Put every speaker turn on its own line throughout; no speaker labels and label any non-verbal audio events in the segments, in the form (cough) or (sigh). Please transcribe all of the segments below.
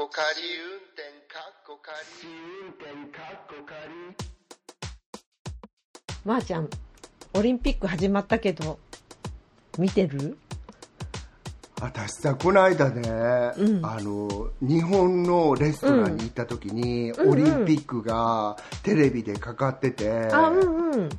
こ仮運転かっこ仮
運転かっこ仮
まー、ちゃんオリンピック始まったけど見てる？
私さこの間ね、
うん。
あの日本のレストランに行った時に、
うん。
オリンピックがテレビでかかってて、
あうんうん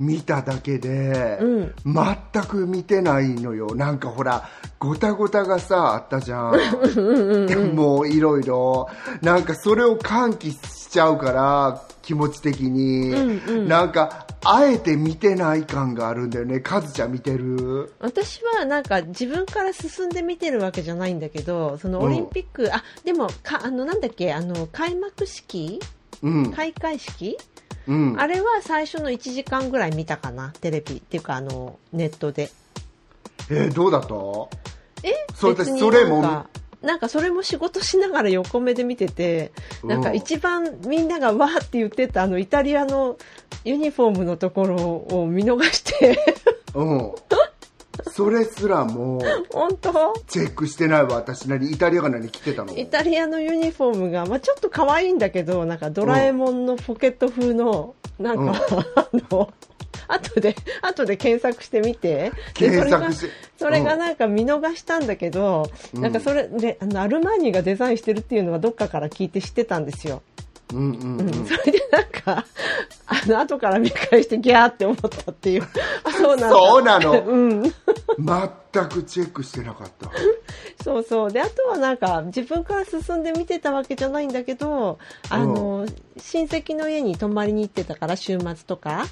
見ただけで、
うん。
全く見てないのよ。なんかほらごたごたがさあったじゃん。もういろいろ。なんかそれを喚起しちゃうから気持ち的に、
うんうん。
なんかあえて見てない感があるんだよね。カズちゃん見てる？
私はなんか自分から進んで見てるわけじゃないんだけどそのオリンピック、あでもかあのなんだっけあの開幕式？
うん、
開会式、
うん、
あれは最初の1時間ぐらい見たかなテレビっていうかあのネットで。
えーどうだった？
え？
そそれも
なんかそれも仕事しながら横目で見ててなんか一番みんながわーって言ってたあのイタリアのユニフォームのところを見逃して。
うん (laughs) それすらも
本当？
チェックしてないわ私なりイタリアが何着てたの。
イタリアのユニフォームが、まあ、ちょっと可愛いんだけどなんかドラえもんのポケット風の、なんか、あの後で後で検索してみて。で
検索して。
それがなんか見逃したんだけど、
うん。
なんかそれであのアルマーニがデザインしてるっていうのはどっかから聞いて知ってたんですよ、
うんうん
う
うんん、
それでなんかあの後から見返してギャーって思ったっていう。(laughs) あそうなんだ。
そうなの？(laughs)
うん。
全くチェックしてなかった。(laughs)
そうそう。であとはなんか自分から進んで見てたわけじゃないんだけどあの、親戚の家に泊まりに行ってたから週末とか。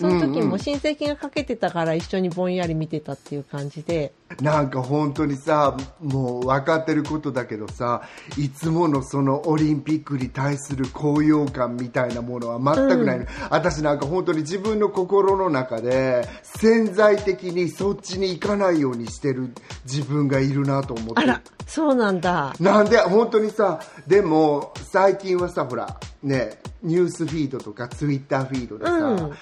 その時
うんうん。
も親戚がかけてたから一緒にぼんやり見てたっていう感じで、
なんか本当にさもう分かってることだけどさいつものそのオリンピックに対する高揚感みたいなものは全くないの、私なんか本当に自分の心の中で潜在的にそっちに行かないようにしてる自分がいるなと思って。
あらそうなんだ。
なんで本当にさでも最近はさほらねニュースフィードとかツイッターフィードでさ、
うん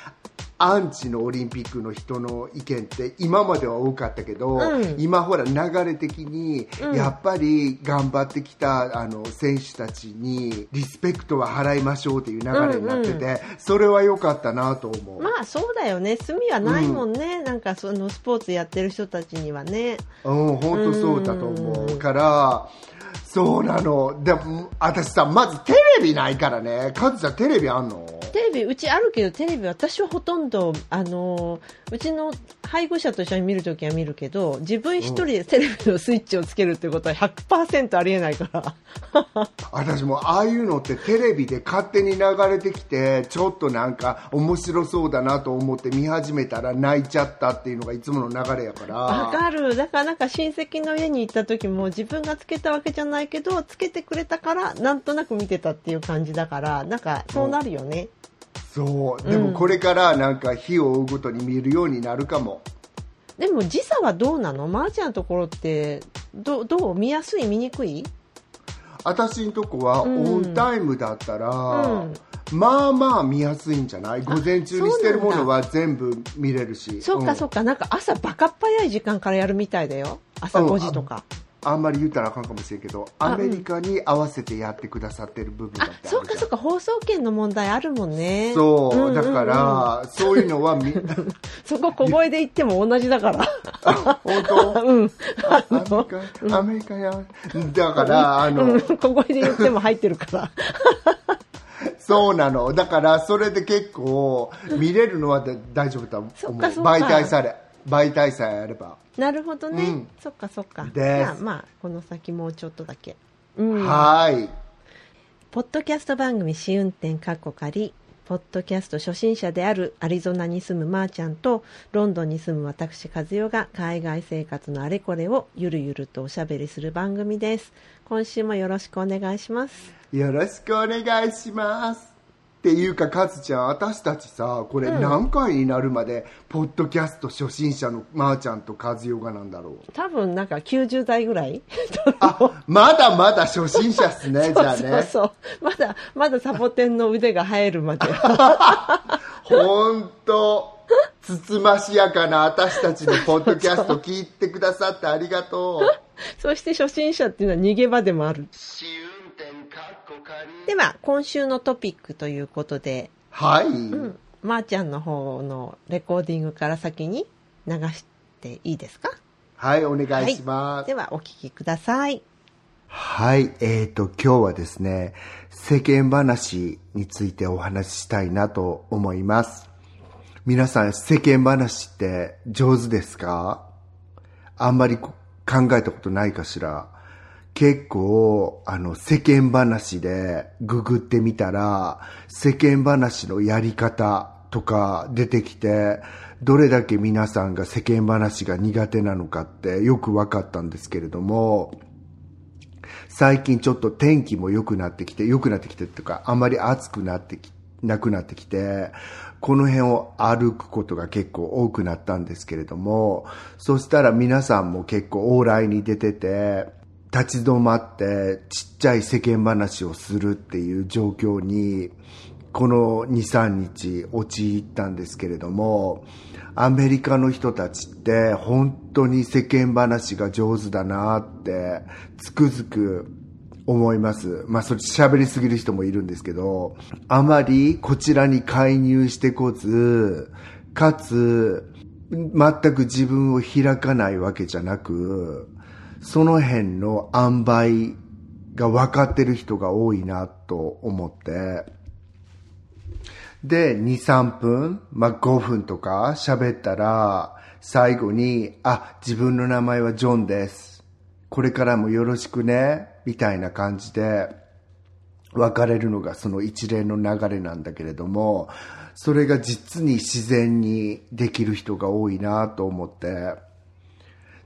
アンチのオリンピックの人の意見って今までは多かったけど、
うん。
今ほら流れ的に
うん。
やっぱり頑張ってきたあの選手たちにリスペクトは払いましょうっていう流れになってて、
うんう
それは良かったなと思う。
まあそうだよね。罪はないもんね、なんかそのスポーツやってる人たちにはね。
うん、本当そうだと思
う。
うん。から、そうなの。でも、私さ、まずテレビないからね。カズちゃんテレビあんの？
テレビうちあるけどテレビ私はほとんどあのうちの配偶者と一緒に見るときは見るけど自分一人でテレビのスイッチをつけるってことは100%ありえないから。(laughs)
私もああいうのってテレビで勝手に流れてきて、ちょっとなんか面白そうだなと思って見始めたら泣いちゃったっていうのがいつもの流れやから。
わかる。だからなんか親戚の家に行った時も自分がつけたわけじゃないけどつけてくれたからなんとなく見てたっていう感じだからなんかそうなるよね、
そう。でもこれからなんか日を追うごとに見るようになるかも。
でも時差はどうなの？まー、ちゃんのところってどどう見やすい？見にくい？
私んとこはオ
うん。
ンタイムだったら、
うん。
まあまあ見やすいんじゃない？午前中にしてるものは全部見れるし。
そうか
ん。
そうか。なんか朝バカっ早い時間からやるみたいだよ。朝
うん。
5時とか、
あんまり言ったらあかんかもしれんけど
あ
アメリカに合わせてやってくださってる部分だ
あ
ってあ
そうかそうか放送権の問題あるもんね。
そう、
んんん。
だからそういうのはみ (laughs)
そこ小声で言っても同じだから。(laughs)
本当？(laughs)
うん。
アメリカアメリカや。だからあの、
うん。小声で言っても入ってるから。
そうなの。だからそれで結構見れるのはで大丈夫だと思う。媒体され媒体さえあれば、
なるほどね、
うん。
そっかそっか。じゃあまあこの先もうちょっとだけ。うん。
はーい。
ポッドキャスト番組試運転かっこ仮ポッドキャスト初心者であるアリゾナに住むまーちゃんとロンドンに住む私和代が海外生活のあれこれをゆるゆるとおしゃべりする番組です。今週もよろしくお願いします。
よろしくお願いします。っていうか、カズちゃん、私たちさ、これ何回になるまで、ポッドキャスト初心者のまーちゃんとカズヨがなんだろう。
多分なんか90代ぐらい？
あ、まだまだ初心者っすね、(laughs) じゃあ
そう
ね。
そうまだまだサボテンの腕が生えるまで
ほんと、つつましやかな私たちのポッドキャスト聞いてくださってありがとう。(laughs)
そして初心者っていうのは逃げ場でもある。では、今週のトピックということで、
はい、
うん、まー、ちゃんの方のレコーディングから先に流していいですか？
はいお願いします。
では、お聞きください。
はい、えーと、今日はですね、世間話についてお話ししたいなと思います。皆さん、世間話って上手ですか？あんまりこ考えたことないかしら？結構、あの、世間話でググってみたら、世間話のやり方とか出てきて、どれだけ皆さんが世間話が苦手なのかってよく分かったんですけれども、最近ちょっと天気も良くなってきて、良くなってきてとか、あまり暑くなってき、なくなってきて、この辺を歩くことが結構多くなったんですけれども、そしたら皆さんも結構往来に出てて、立ち止まってちっちゃい世間話をするっていう状況に、この2、3日陥ったんですけれども、アメリカの人たちって本当に世間話が上手だなってつくづく思います。まあそれ喋りすぎる人もいるんですけど、あまりこちらに介入してこず、かつ全く自分を開かないわけじゃなく、その辺の塩梅が分かってる人が多いなと思って、で、2、3分、まあ、5分とか喋ったら、最後に、あ、自分の名前はジョンです。これからもよろしくね、みたいな感じで、別れるのがその一連の流れなんだけれども、それが実に自然にできる人が多いなと思って、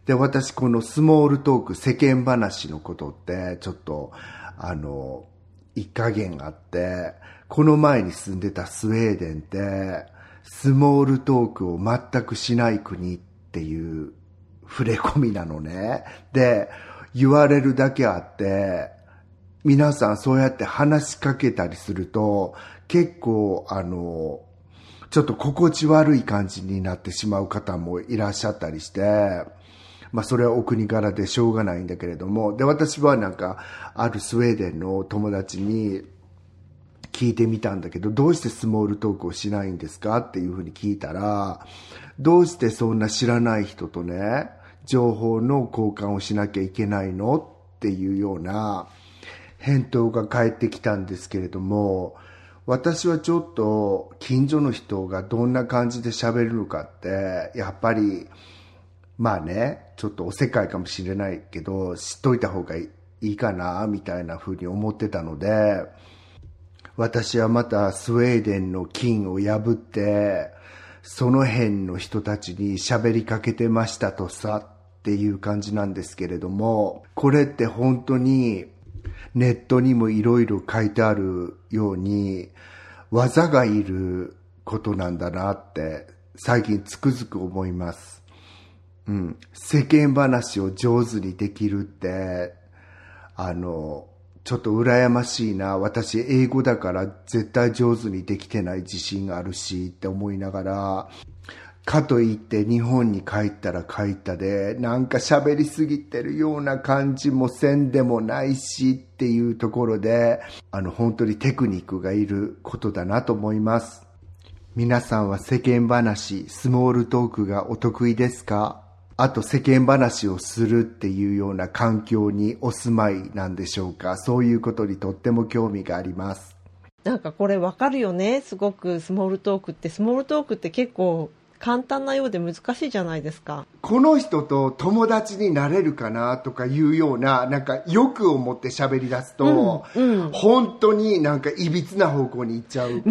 で、私このスモールトーク、世間話のことって、ちょっと、あの、一加減あって、この前に住んでたスウェーデンって、スモールトークを全くしない国っていう触れ込みなのね。で、言われるだけあって、皆さんそうやって話しかけたりすると、結構、あの、ちょっと心地悪い感じになってしまう方もいらっしゃったりして、まあそれはお国柄でしょうがないんだけれども、で、私はなんか、あるスウェーデンの友達に聞いてみたんだけど、どうしてスモールトークをしないんですか？っていうふうに聞いたら、どうしてそんな知らない人とね、情報の交換をしなきゃいけないの？っていうような返答が返ってきたんですけれども、私はちょっと近所の人がどんな感じで喋るのかって、やっぱり、まあね、ちょっとおせっかいかもしれないけど、知っといた方がいいかな、みたいな風に思ってたので、私はまたスウェーデンの金を破って、その辺の人たちに喋りかけてましたとさ、っていう感じなんですけれども、これって本当にネットにもいろいろ書いてあるように、技がいることなんだなって、最近つくづく思います。うん。世間話を上手にできるって、あの、ちょっと羨ましいな。私、英語だから絶対上手にできてない自信があるしって思いながら、かといって日本に帰ったら帰ったで、なんか喋りすぎてるような感じもせんでもないしっていうところで、あの、本当にテクニックがいることだなと思います。皆さんは世間話、スモールトークがお得意ですか？あと世間話をするっていうような環境にお住まいなんでしょうかそういうことにとっても興味があります。
なんかこれわかるよね。すごくスモールトークって。スモールトークって結構簡単なようで難しいじゃないですか。
この人と友達になれるかなとかいうような、なんか欲を持って喋り出すと、本当になんかいびつな方向に行っちゃう。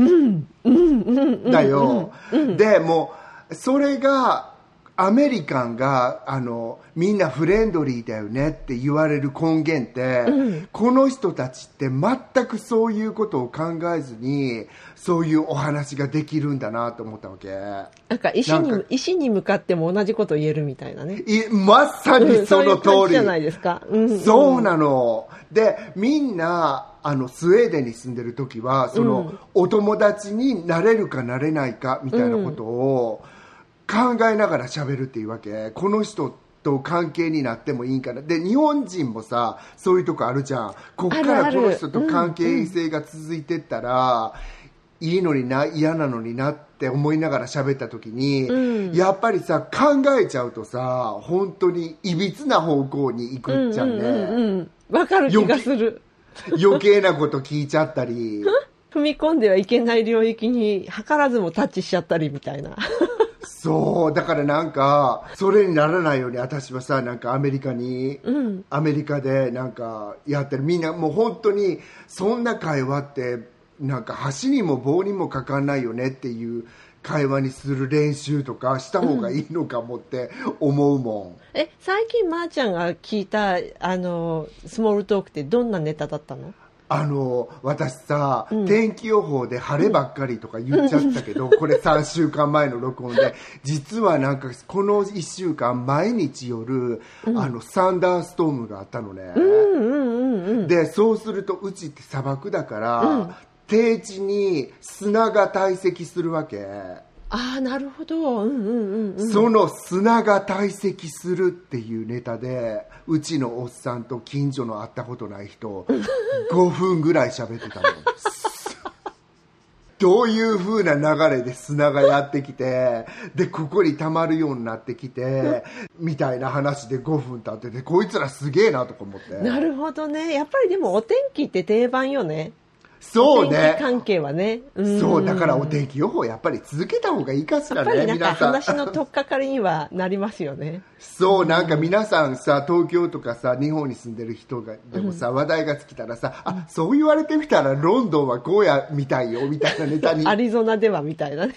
だよ。で、もう、それが、アメリカンが、あの、みんなフレンドリーだよねって言われる根源って、この人たちって全くそういうことを考えずに、そういうお話ができるんだなと思ったわけ。
なんか石に石に向かっても同じこと言えるみたいなね。
いまさにその通
うんそういう感じ
り。
じゃないですか。うん、
そうなの。で、みんな、あの、スウェーデンに住んでる時は、その、お友達になれるかなれないか、みたいなことを考えながら喋るっていうわけ。この人と関係になってもいいんかな。で日本人もさそういうとこあるじゃん。こっからこの人と関係性が続いてったら、いいのにな嫌なのになって思いながら喋った時に、
うん。
やっぱりさ考えちゃうとさ本当にいびつな方向に行くじゃんね、
うんうんうんわかる気がする。
余計なこと聞いちゃったり。(laughs)
踏み込んではいけない領域に図らずもタッチしちゃったりみたいな。
そうだからなんかそれにならないように私はさなんかアメリカに、
うん。
アメリカでなんかやってる。みんなもう本当にそんな会話ってなんか箸にも棒にもかかんないよねっていう会話にする練習とかした方がいいのかもって思うもん、
え、最近まーちゃんが聞いた、あの、スモールトークってどんなネタだったの？
あの私さ、
うん。
天気予報で晴ればっかりとか言っちゃったけど、これ3週間前の録音で実はなんかこの1週間毎日夜、あのサンダーストームがあったのね、
うんうんうんうん。
でそうするとうちって砂漠だから、低地に砂が堆積するわけ、
ああ、なるほど。うんうんうんうん。
その砂が堆積するっていうネタでうちのおっさんと近所の会ったことない人 (laughs) 5分ぐらい喋ってたのどういう風な流れで砂がやってきてでここに溜まるようになってきてみたいな話で5分経っててこいつらすげえなとか思って
なるほどね。やっぱりでもお天気って定番よね。
そうね
お天気関係はね。ん
そうだからお天気予報やっぱり続けた方がいいかしらね皆さん
話の取っかかりにはなりますよね。
そうなんか皆さんさ東京とかさ日本に住んでる人がでもさ、話題が尽きたらさあそう言われてみたらロンドンはこうやみたいよみたいなネタに (laughs)
アリゾナではみたいなね。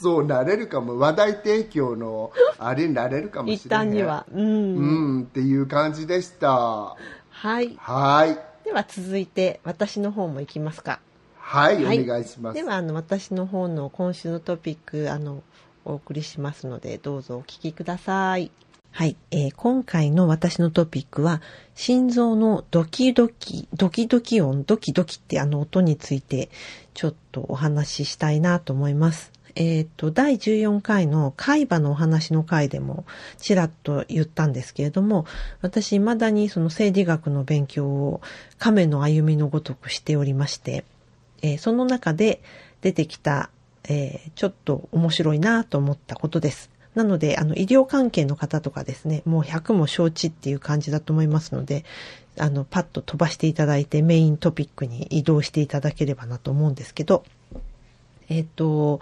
そうなれるかも話題提供のあれになれるかもしれない
一旦には。うん。
うんっていう感じでした
はい。
はい
では続いて私の方も行きますか。
はい、
はい
お願いします
ではあの私の方の今週のトピックあのお送りしますのでどうぞお聞きください。はい、えー今回の私のトピックは心臓のドキドキドキドキ音ドキドキってあの音についてちょっとお話ししたいなと思います。えっ、と第14回の海馬のお話の回でもちらっと言ったんですけれども私未だにその生理学の勉強を亀の歩みのごとくしておりましてえーその中で出てきた、えーちょっと面白いなと思ったことです。なので、あの、医療関係の方とかですね、もう100も承知っていう感じだと思いますので、あの、パッと飛ばしていただいてメイントピックに移動していただければなと思うんですけど、えっ、と、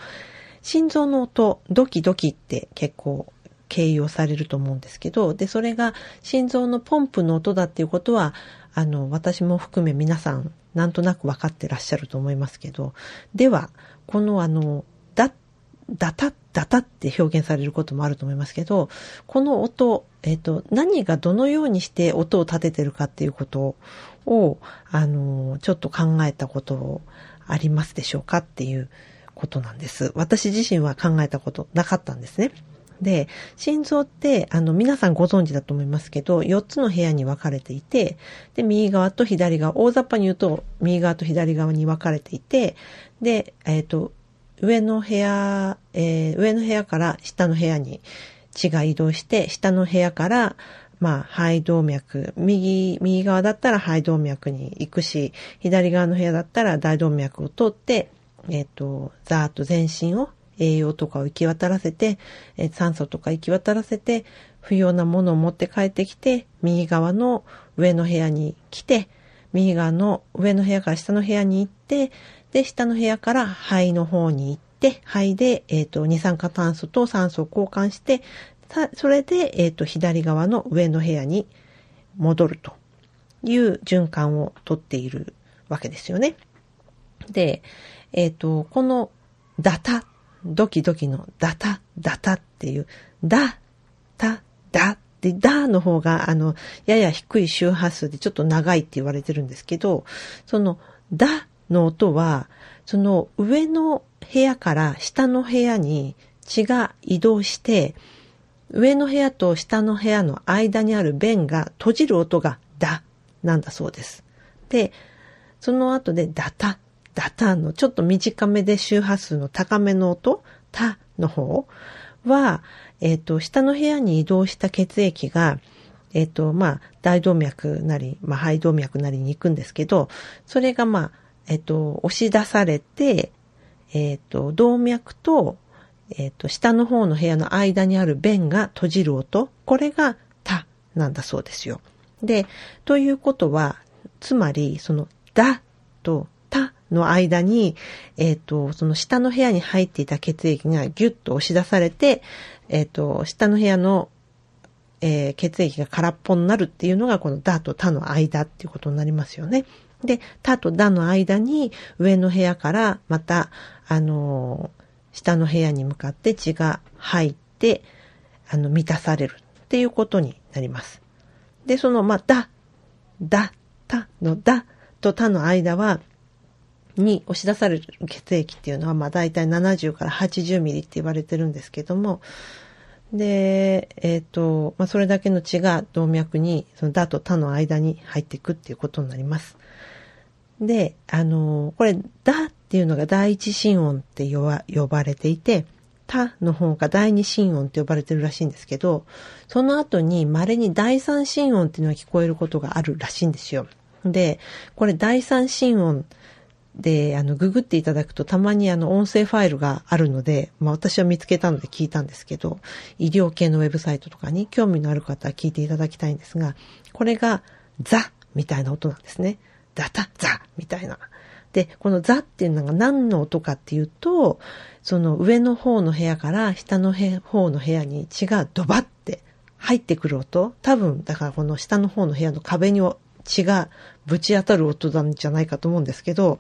心臓の音、ドキドキって結構形容されると思うんですけど、で、それが心臓のポンプの音だっていうことは、あの、私も含め皆さん、なんとなく分かってらっしゃると思いますけど、では、このあの、だ、ダタッ、ダタって表現されることもあると思いますけど、この音、えっ、と、何がどのようにして音を立ててるかっていうことを、あの、ちょっと考えたことありますでしょうかっていうことなんです。私自身は考えたことなかったんですね。で、心臓って、あの、皆さんご存知だと思いますけど、4つの部屋に分かれていて、で、右側と左側、大雑把に言うと、右側と左側に分かれていて、で、えっ、と、上の部屋、えー上の部屋から下の部屋に血が移動して、下の部屋から、まあ、肺動脈、右、右側だったら肺動脈に行くし、左側の部屋だったら大動脈を通って、えっ、と、ざーっと全身を栄養とかを行き渡らせて、えー酸素とか行き渡らせて、不要なものを持って帰ってきて、右側の上の部屋に来て、右側の上の部屋から下の部屋に行って、で、下の部屋から肺の方に行って、肺で、えっ、と、二酸化炭素と酸素を交換して、さそれで、えっ、と、左側の上の部屋に戻るという循環をとっているわけですよね。で、えっ、と、このダタ、ドキドキのダタ、ダタっていう、ダ、タ、ダって、ダの方が、あの、やや低い周波数でちょっと長いって言われてるんですけど、その、ダの音は、その上の部屋から下の部屋に血が移動して、上の部屋と下の部屋の間にある弁が閉じる音がダなんだそうです。で、その後でダタ、ダタンのちょっと短めで周波数の高めの音、タの方は、えっ、と、下の部屋に移動した血液が、えっ、と、まあ、大動脈なり、まあ、肺動脈なりに行くんですけど、それがまあ、えっ、と、押し出されて、えっ、と、動脈と、えっ、と、下の方の部屋の間にある弁が閉じる音、これが、た、なんだそうですよ。で、ということは、つまり、その、だとの間に、えっ、と、その下の部屋に入っていた血液がギュッと押し出されて、えっ、と、下の部屋の、えー血液が空っぽになるっていうのが、このだとたの間っていうことになりますよね。で、たとだの間に、上の部屋から、また、あの下の部屋に向かって血が入って、あの、満たされるっていうことになります。で、その、まあ、だ、だ、たのだとたの間は、に押し出される血液っていうのは、まあ、大体70から80ミリって言われてるんですけども、で、えっ、と、まあ、それだけの血が動脈に、そのだとたの間に入っていくっていうことになります。で、あの、これ、だっていうのが第一心音って呼ば呼ばれていて、たの方が第二心音って呼ばれてるらしいんですけど、その後に稀に第三心音っていうのが聞こえることがあるらしいんですよ。で、これ第三心音で、あの、ググっていただくとたまにあの、音声ファイルがあるので、まあ私は見つけたので聞いたんですけど、医療系のウェブサイトとかに興味のある方は聞いていただきたいんですが、これがザみたいな音なんですね。ダタザみたいな。で、このザっていうのが何の音かっていうと、その上の方の部屋から下の方の部屋に血がドバって入ってくる音。多分、だからこの下の方の部屋の壁に血がぶち当たる音なんじゃないかと思うんですけど、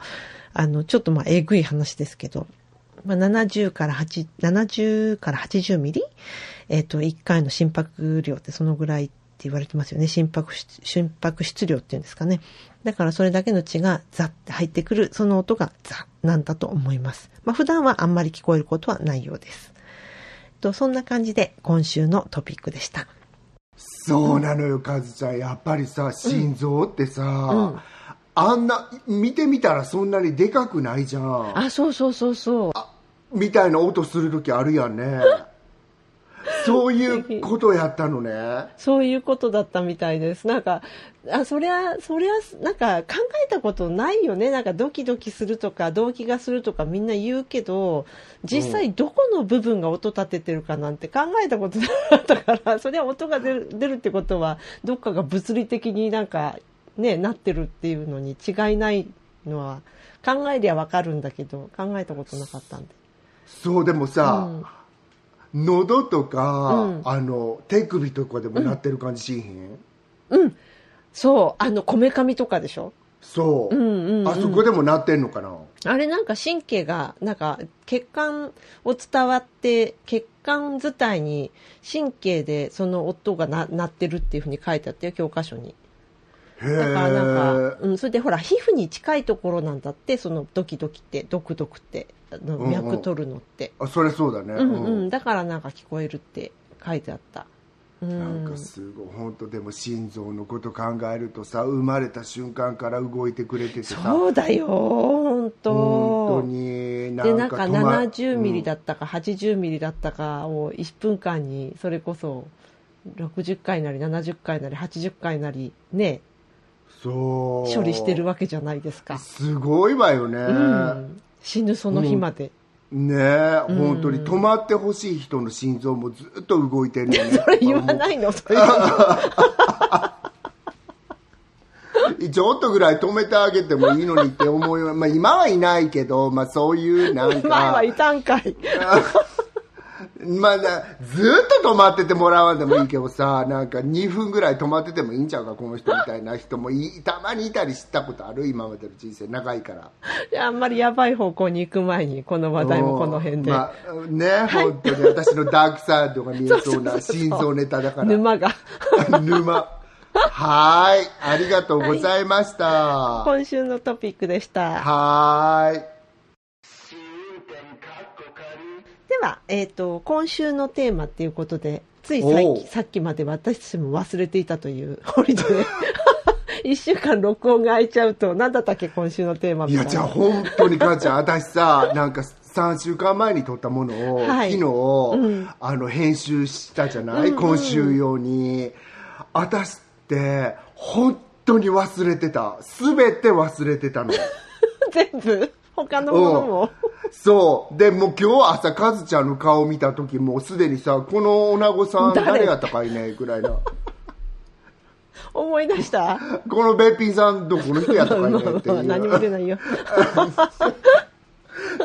あの、ちょっとまあ、えぐい話ですけど、まあ、70から8、70から80ミリ？えっ、と、1回の心拍量ってそのぐらいって言われてますよね。心拍、心拍出量っていうんですかね。だからそれだけの血がザって入ってくる、その音がザなんだと思います。まあ、普段はあんまり聞こえることはないようです。と、そんな感じで今週のトピックでした。
そうなのよ、カズちゃん。やっぱりさ、心臓ってさ、
うん
あんな、見てみたらそんなにでかくないじゃん。
あ、そうそうそうそう。
みたいな音するときあるやんね。そういうことやったのね。
そういうことだったみたいです。なんか、あ、そりゃ、そりゃ、なんか考えたことないよね。なんかドキドキするとか、動悸がするとかみんな言うけど、実際どこの部分が音立ててるかなんて考えたことなかったから、(laughs) そりゃ音が出る出るってことは、どっかが物理的になんか、ね、なってるっていうのに違いないのは、考えりゃわかるんだけど、考えたことなかったんで。
そう、でもさ、喉とか、
うん。
あの、手首とかでもなってる感じしへん、
そう、あの、こめかみとかでしょ？
そう、
うんうんうん。
あそこでもなってんのかな？
あれなんか神経が、なんか血管を伝わって、血管伝いに神経でその音がな鳴ってるっていうふうに書いてあったよ、教科書に。
へえ
だからなんか、うん、それでほら、皮膚に近いところなんだって、そのドキドキって、ドクドクって、あの
うんうん。
脈取るのって。
あそれそうだね、
うんうん、だからなんか聞こえるって書いてあった。う
なん
ん
かすごい。本当でも心臓のこと考えるとさ生まれた瞬間から動いてくれててさ。
そうだよ、本当。
本当に
で、なんか
止ま
70ミリだ
うん
ったか80ミリだったかを1分間にそれこそ60回なり70回なり80回なりね、
そう。
処理してるわけじゃないですか。
すごいわよね、
うん。死ぬその日まで。
ねえ、本当に止まってほしい人の心臓もずっと動いてるのね (laughs)
それ言わないの？そういうの
ちょっとぐらい止めてあげてもいいのにって思うよ、まあ、今はいないけど、まあ、そういうなんか。
前はいたんかい。(laughs)
まあな、ずっと止まっててもらわんでもいいけどさ、(laughs) なんか2分ぐらい止まっててもいいんちゃうか、この人みたいな人もいたまにいたり知ったことある、今までの人生、長いから。
いやあんまりやばい方向に行く前に、この話題もこの辺で。
まあ、ね、本当に私のダークサイドが見えそうな (laughs) 心臓ネタだから。
沼が。(laughs)
沼。はーい、ありがとうございました。
今週のトピックでした。
はーい。
では、えっ、と、今週のテーマっていうことで、ついさっきさっきまで私たちも忘れていたという (laughs) ホリデー。で、(laughs) 一週間録音が空いちゃうと、なんだったっけ、今週のテーマみたいな。
いや、じゃあ本当に母ちゃん、(laughs) 私さ、なんか3週間前に撮ったものを、
はい。
昨日、
うん。
あの編集したじゃない、
うんうん。
今週用に。私って本当に忘れてた。全て忘れてたの。
全部他のものも。
そう。でもう今日朝カズちゃんの顔見た時もうすでにさこの女子さん
誰？
誰やったかいねぐらいな。
思い出した？
このべっぴんさんどこの人やったかいね (laughs) っていう。
何も出ないよ。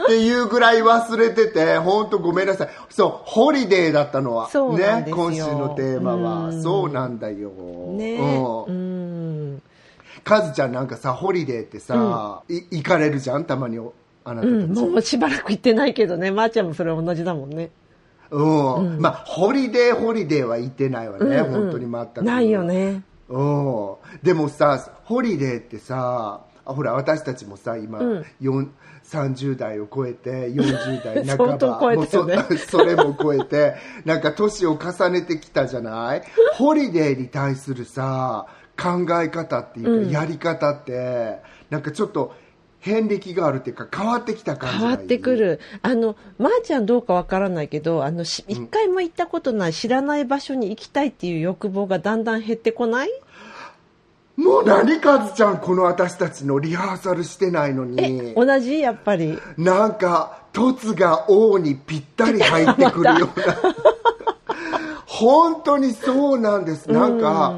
っていうぐらい忘れてて、本当ごめんなさい。そう、ホリデーだったのは。
そう
ね、今週のテーマは。
うん。
そうなんだよ。
ね。
う。
うんん
カズちゃんなんかさ、ホリデーってさ、い行かれるじゃん？たまにあなたたち。
うん、もうしばらく行ってないけどねまー、ちゃんもそれ同じだもんね
うん。まあ、ホリデー、ホリデーは行ってないわね。
うんうん
本当に全く。
ないよ。ね
うん。でもさ、ホリデーってさ、あほら、私たちもさ、今、
うん
四30代を超えて、40代半ば。(laughs)
ね
それも超えて、なんか年を重ねてきたじゃない？(laughs) ホリデーに対するさ、考え方っていうか、
うん。
やり方って、なんかちょっと、遍歴があるっていうか変わってきた感じ
変わってくる。あのまー、ちゃんどうかわからないけどあのし一回も行ったことない知らない場所に行きたいっていう欲望がだんだん減ってこない？
もう何カズちゃんこの私たちのリハーサルしてないの
え
に
同じ？やっぱり。
なんか凸が王にぴったり入ってくるような。(laughs) 本当にそうなんです。なんか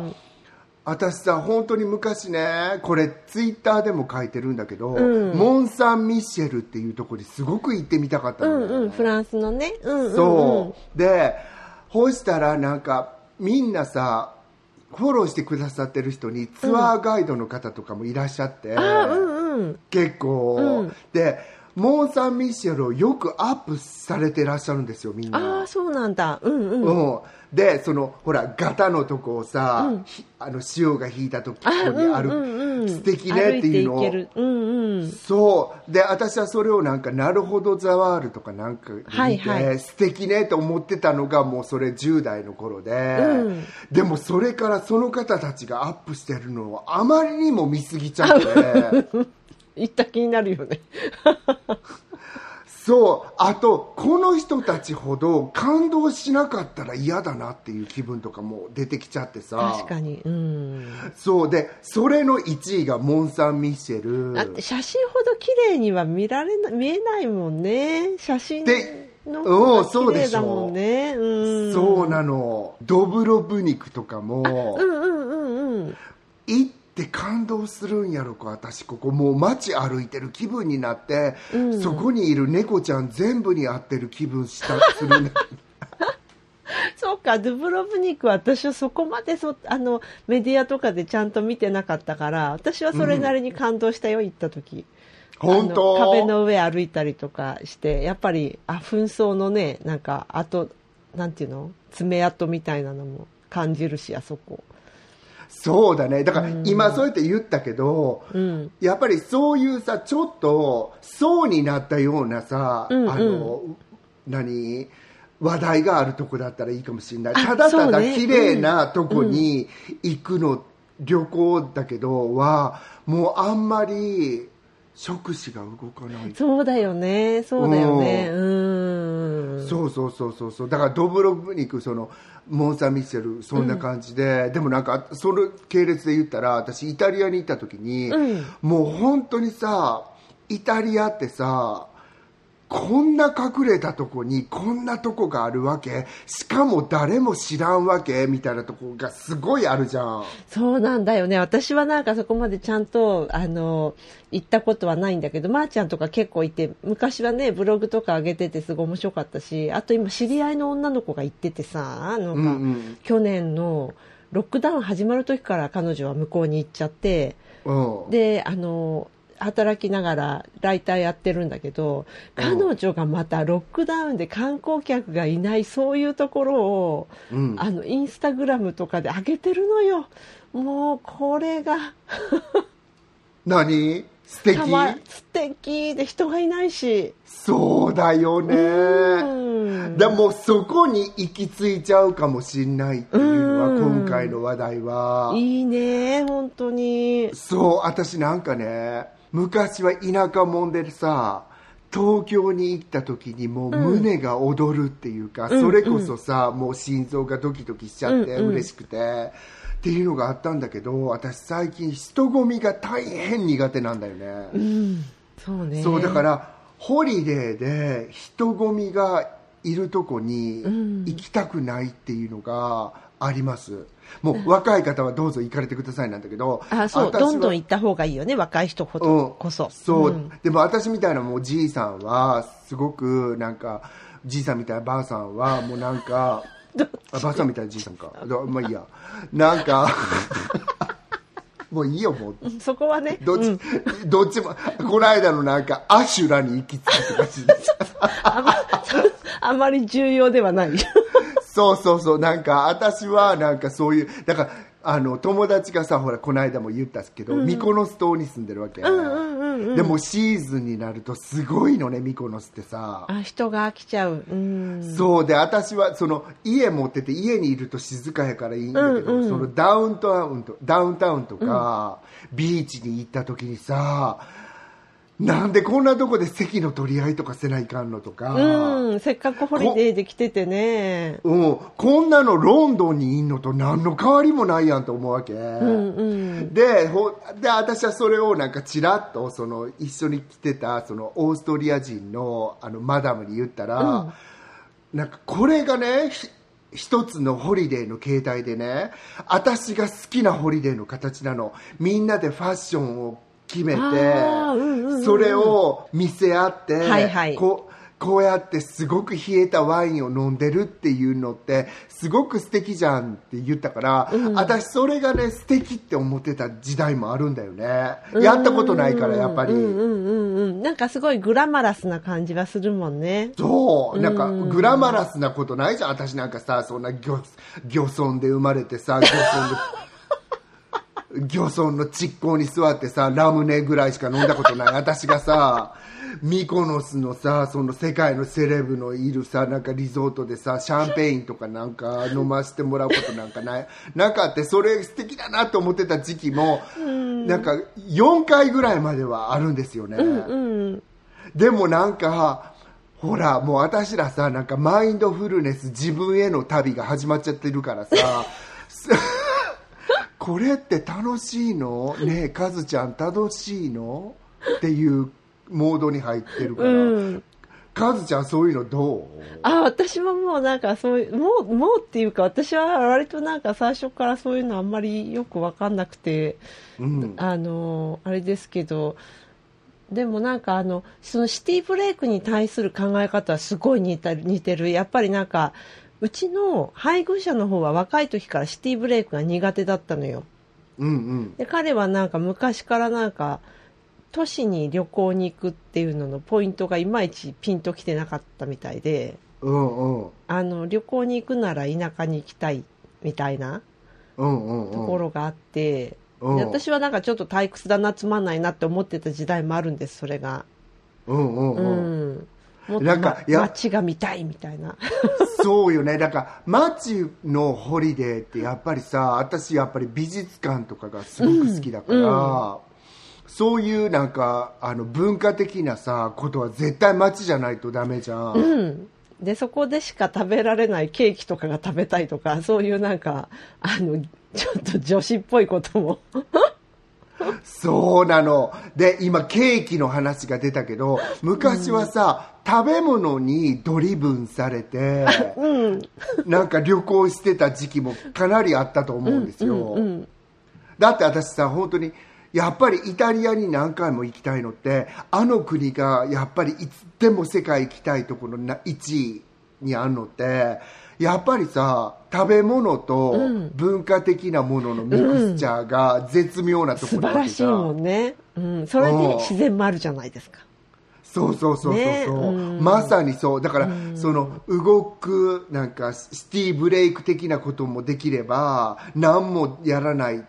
私さ本当に昔ねこれツイッターでも書いてるんだけど、
うん。
モン・サン・ミッシェルっていうところにすごく行ってみたかった
う
のね、
んうんフランスのね。うんうんうん
そう。でほしたらなんかみんなさフォローしてくださってる人にツアーガイドの方とかもいらっしゃって、
うん。
結構、
うん。
でモン・サン・ミッシェルをよくアップされてらっしゃるんですよみん
あ
な。
あそうなんだ。うんうん。
うん、でそのほらガタのとこをさ、
うん。
ひあの潮が引いたとこ
あ
にある、
うんうんうん。
素敵ねっていうのを。
うんうん。
そう。で私はそれをなんか「なるほどザワール」とかなんか見て、
はいはい。
素敵ねと思ってたのがもうそれ10代の頃で、
うん。
でもそれからその方たちがアップしてるのをあまりにも見すぎちゃって (laughs)
行った気になるよね。
そう。あとこの人たちほど感動しなかったら嫌だなっていう気分とかも出てきちゃってさ。
確かに。うん。
そう。でそれの1位がモン・サン・ミッシェル。
だって写真ほど綺麗には見られな見えないもんね。写真
で
の方
うんそう
が綺
でしょ
麗だもんね。うん。
そうなの。ドブロブニクとかも。
うんうんうんうん
て感動するんやろか私ここもう街歩いてる気分になって、
うん。
そこにいる猫ちゃん全部に合ってる気分したするんだ
そうかドゥブロブニクは私はそこまでそあのメディアとかでちゃんと見てなかったから私はそれなりに感動したよ、行った時。
本当？
壁の上歩いたりとかしてやっぱりあ紛争のねなんかあとなんていうの？爪痕みたいなのも感じるしあそこ
そうだね。だから今そうやって言ったけど、
うん。
やっぱりそういうさちょっと層になったようなさ、
うんうん。
あの何話題があるとこだったらいいかもしれない。
あ
ただただ綺麗なとこに行くの、旅行だけどはもうあんまり触手が動かない。
そうだよね。そうだよね。うん
そうそうそうそうそう。だからドブロブニクそのモン・サン・ミッシェルそんな感じで、でもなんかその系列で言ったら私イタリアに行った時に、
うん。
もう本当にさイタリアってさこんな隠れたとこにこんなとこがあるわけ？しかも誰も知らんわけ？みたいなとこがすごいあるじゃん。
そうなんだよね。私はなんかそこまでちゃんとあの行ったことはないんだけどまー、ちゃんとか結構いて昔はねブログとか上げててすごい面白かったしあと今知り合いの女の子が行っててさなんか、
うんうん。
去年のロックダウン始まる時から彼女は向こうに行っちゃって
うん。
であの働きながらライターやってるんだけど彼女がまたロックダウンで観光客がいないそういうところを、
うん。
あのインスタグラムとかで上げてるのよ。もうこれが。
何？素敵？
たま素敵で人がいないし。
そうだよね。
うん。
でもそこに行き着いちゃうかもしれないっていうのは
うん。
今回の話題は。い
いね本当に。
そう私なんかね昔は田舎もんでさ東京に行った時にもう胸が躍るっていうか、それこそさ、もう心臓がドキドキしちゃって
うんうん。
嬉しくて、っていうのがあったんだけど私最近人混みが大変苦手なんだよね、
うん。そうね。
そうだからホリデーで人混みがいるとこに
うん。
行きたくないっていうのがあります、もう若い方はどうぞ行かれてくださいなんだけど
あそうどんどん行った方がいいよね若い人ほどこそ、
そう、
ん。
でも私みたいなもうじいさんはすごくなんかじいさんみたいなばあさんはもうなんか (laughs) あばあさんみたいなじいさんか。どまあいいや。なんか (laughs) もういいよもう。
そこはね
どっち、
うん。
どっちもこの間のなんかアシュラに行き着くって感じ。(laughs) です
あまあまり重要ではない
そうそうそう。なんか私はなんかそういうだからあの友達がさほらこの間も言ったけど、ミコノス島に住んでるわけ、
うんうんうんうん。
でもシーズンになるとすごいのねミコノスってさ、
あ人が飽きちゃう。うん。
そう。で私はその家持ってて家にいると静かやからいいんだけど、
うんうん。
そのダウンタウンとダウンタウンとか、ビーチに行った時にさなんでこんなとこで席の取り合いとかせないかんのとか、
うんせっかくホリデーで来ててね。
うん、こんなのロンドンにいんのと何の変わりもないやんと思うわけ、
うんうん。
でほで私はそれをなんかちらっとその一緒に来てたそのオーストリア人のあのマダムに言ったら、なんかこれがねひ一つのホリデーの形態でね私が好きなホリデーの形なの。みんなでファッションを決めて、
うんうんうんうん。
それを見せ合って、
はいはい。
こうこうやってすごく冷えたワインを飲んでるっていうのってすごく素敵じゃんって言ったから、私それがね素敵って思ってた時代もあるんだよね、やったことないからやっぱり、
うんうんうんうん。なんかすごいグラマラスな感じはするもんね。
そう。なんかグラマラスなことないじゃん。私なんかさそんな漁漁村で生まれてさ漁村で漁村の窒港に座ってさラムネぐらいしか飲んだことない。(laughs) 私がさミコノスのさその世界のセレブのいるさなんかリゾートでさシャンペーンとかなんか飲ませてもらうことなんかない。(laughs) なんかあってそれ素敵だなと思ってた時期もなんか4回ぐらいまではあるんですよね、
うん
でもなんかほらもう私らさなんかマインドフルネス自分への旅が始まっちゃってるからさす (laughs) これって楽しいの？ねえカズちゃん楽しいの？っていうモードに入ってるから、
うん。
カズちゃんそういうのどう？
あ私ももうなんかそういうもうもうっていうか私は割となんか最初からそういうのあんまりよく分かんなくて
うん。
あのあれですけどでもなんかあのそのシティブレイクに対する考え方はすごい似た似てる。やっぱりなんかうちの配偶者の方は若い時からシティブレイクが苦手だったのよ。
うんうん。
で彼はなんか昔からなんか都市に旅行に行くっていうののポイントがいまいちピンときてなかったみたいで
うんうん。
あの旅行に行くなら田舎に行きたいみたいな
うんうんうん。
ところがあって、
うん。
で私はなんかちょっと退屈だなつまんないなって思ってた時代もあるんですそれが。
うんうん
う
うん
ん、もっと、
なんか
街が見たいみたいな。
そうよね。だから街のホリデーってやっぱりさ私やっぱり美術館とかがすごく好きだから、
うん。
そういうなんかあの文化的なさことは絶対街じゃないとダメじゃん、
うん。でそこでしか食べられないケーキとかが食べたいとかそういうなんかあのちょっと女子っぽいことも (laughs)
そうなの。で今ケーキの話が出たけど昔はさ、食べ物にドリブンされて、なんか旅行してた時期もかなりあったと思うんですよ、
うんうん
だって私さ本当にやっぱりイタリアに何回も行きたいのってあの国がやっぱりいつでも世界行きたいところのな1位にあるのってやっぱりさ食べ物と文化的なもののミクスチャーが絶妙なとこ
素
ろなわけじゃ
晴らしいもんね、うん、それ
うん。
で自然もあるじゃないですか。
そうそうそうそうそう、
ね。うん。
まさにそう。だから、その動くなんかシティブレイク的なこともできれば何もやらない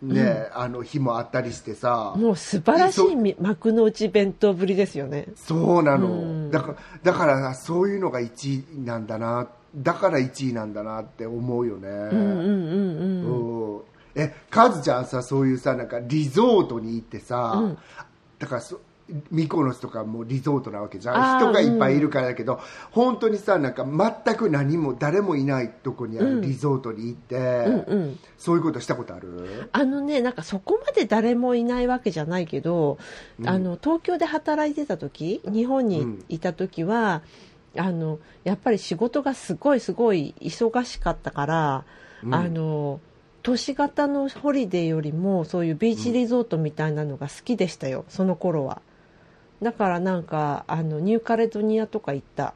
ね、あの日もあったりしてさ。
もう素晴らしいみ幕の内弁当ぶりですよね。
そうなの、
うん。
だからだからそういうのが1位なんだなだから1位なんだなって思うよね、
うんうんうんうん。
うん。えカズちゃんさそういうさなんかリゾートに行ってさ、だからそミコノスとかもリゾートなわけじゃん。人がいっぱいいるからだけど、本当にさなんか全く何も誰もいないとこにあるリゾートに行って、
うんうん。
そういうことしたことある？
あのねなんかそこまで誰もいないわけじゃないけど、
うん。
あの東京で働いてた時日本にいた時は、あのやっぱり仕事がすごいすごい忙しかったから、
うん。
あの都市型のホリデーよりもそういうビーチリゾートみたいなのが好きでしたよ、その頃は。だからなんかあのニューカレドニアとか行った。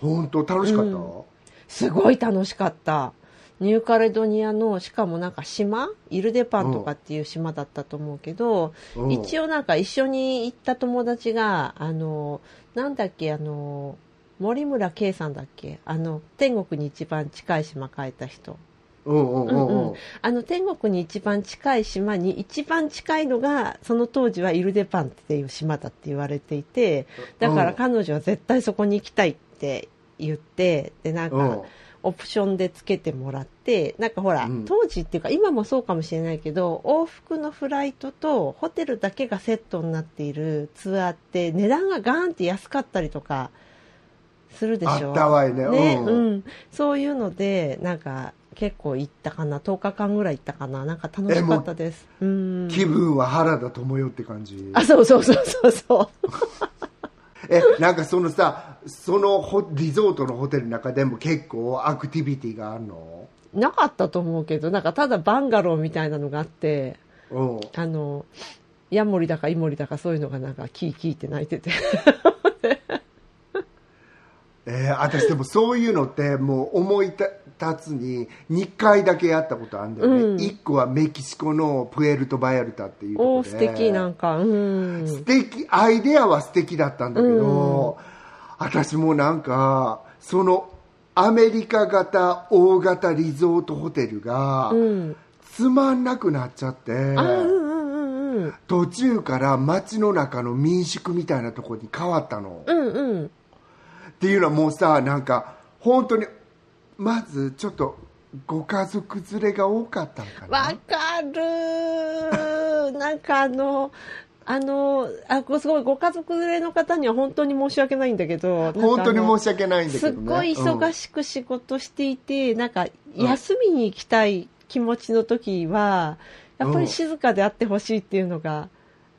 本当楽しかった、
うん。すごい楽しかったニューカレドニアのしかもなんか島？イルデパンとかっていう島だったと思うけど、
うん。
一応なんか一緒に行った友達があのなんだっけあの森村圭さんだっけ？あの天国に一番近い島変えた人。
うんうん
あの天国に一番近い島に一番近いのがその当時はイルデパンっていう島だって言われていてだから彼女は絶対そこに行きたいって言ってでなんか、
うん
オプションでつけてもらってなんかほら、
うん。
当時っていうか今もそうかもしれないけど往復のフライトとホテルだけがセットになっているツアーって値段がガーンって安かったりとかするでしょ？
あったわいね。
ね、
う
うん。んそういうのでなんか結構行ったかな。10日間ぐらい行ったかな。なんか楽しかったです。うん。
気分は原田知世って感じ？
あそうそうそうそうそう
えなんかそのさそのホリゾートのホテルの中でも結構アクティビティがあるの？
なかったと思うけどなんかただバンガローみたいなのがあって
うん。
あのヤモリだかイモリだかそういうのがなんかキーキーって鳴いてて
えー私でもそういうのってもう思い立つに2回だけやったことあるんだよね、
うん。
1個はメキシコのプエルト・バヤルタっていうところで
素敵なんか。うん。
素敵アイデアは素敵だったんだけど、私もなんかそのアメリカ型大型リゾートホテルが
うん。
つまんなくなっちゃって、途中から街の中の民宿みたいなところに変わったの、
うんうん
っていうのはもうさなんか本当にまずちょっとご家族連れが多かったのかな？
わかる (laughs) なんかあのあのあこすごいご家族連れの方には本当に申し訳ないんだけど
本当に申し訳ないんだけ
す
どね。
っごい忙しく仕事していて、なんか休みに行きたい気持ちの時はやっぱり静かであってほしいっていうのが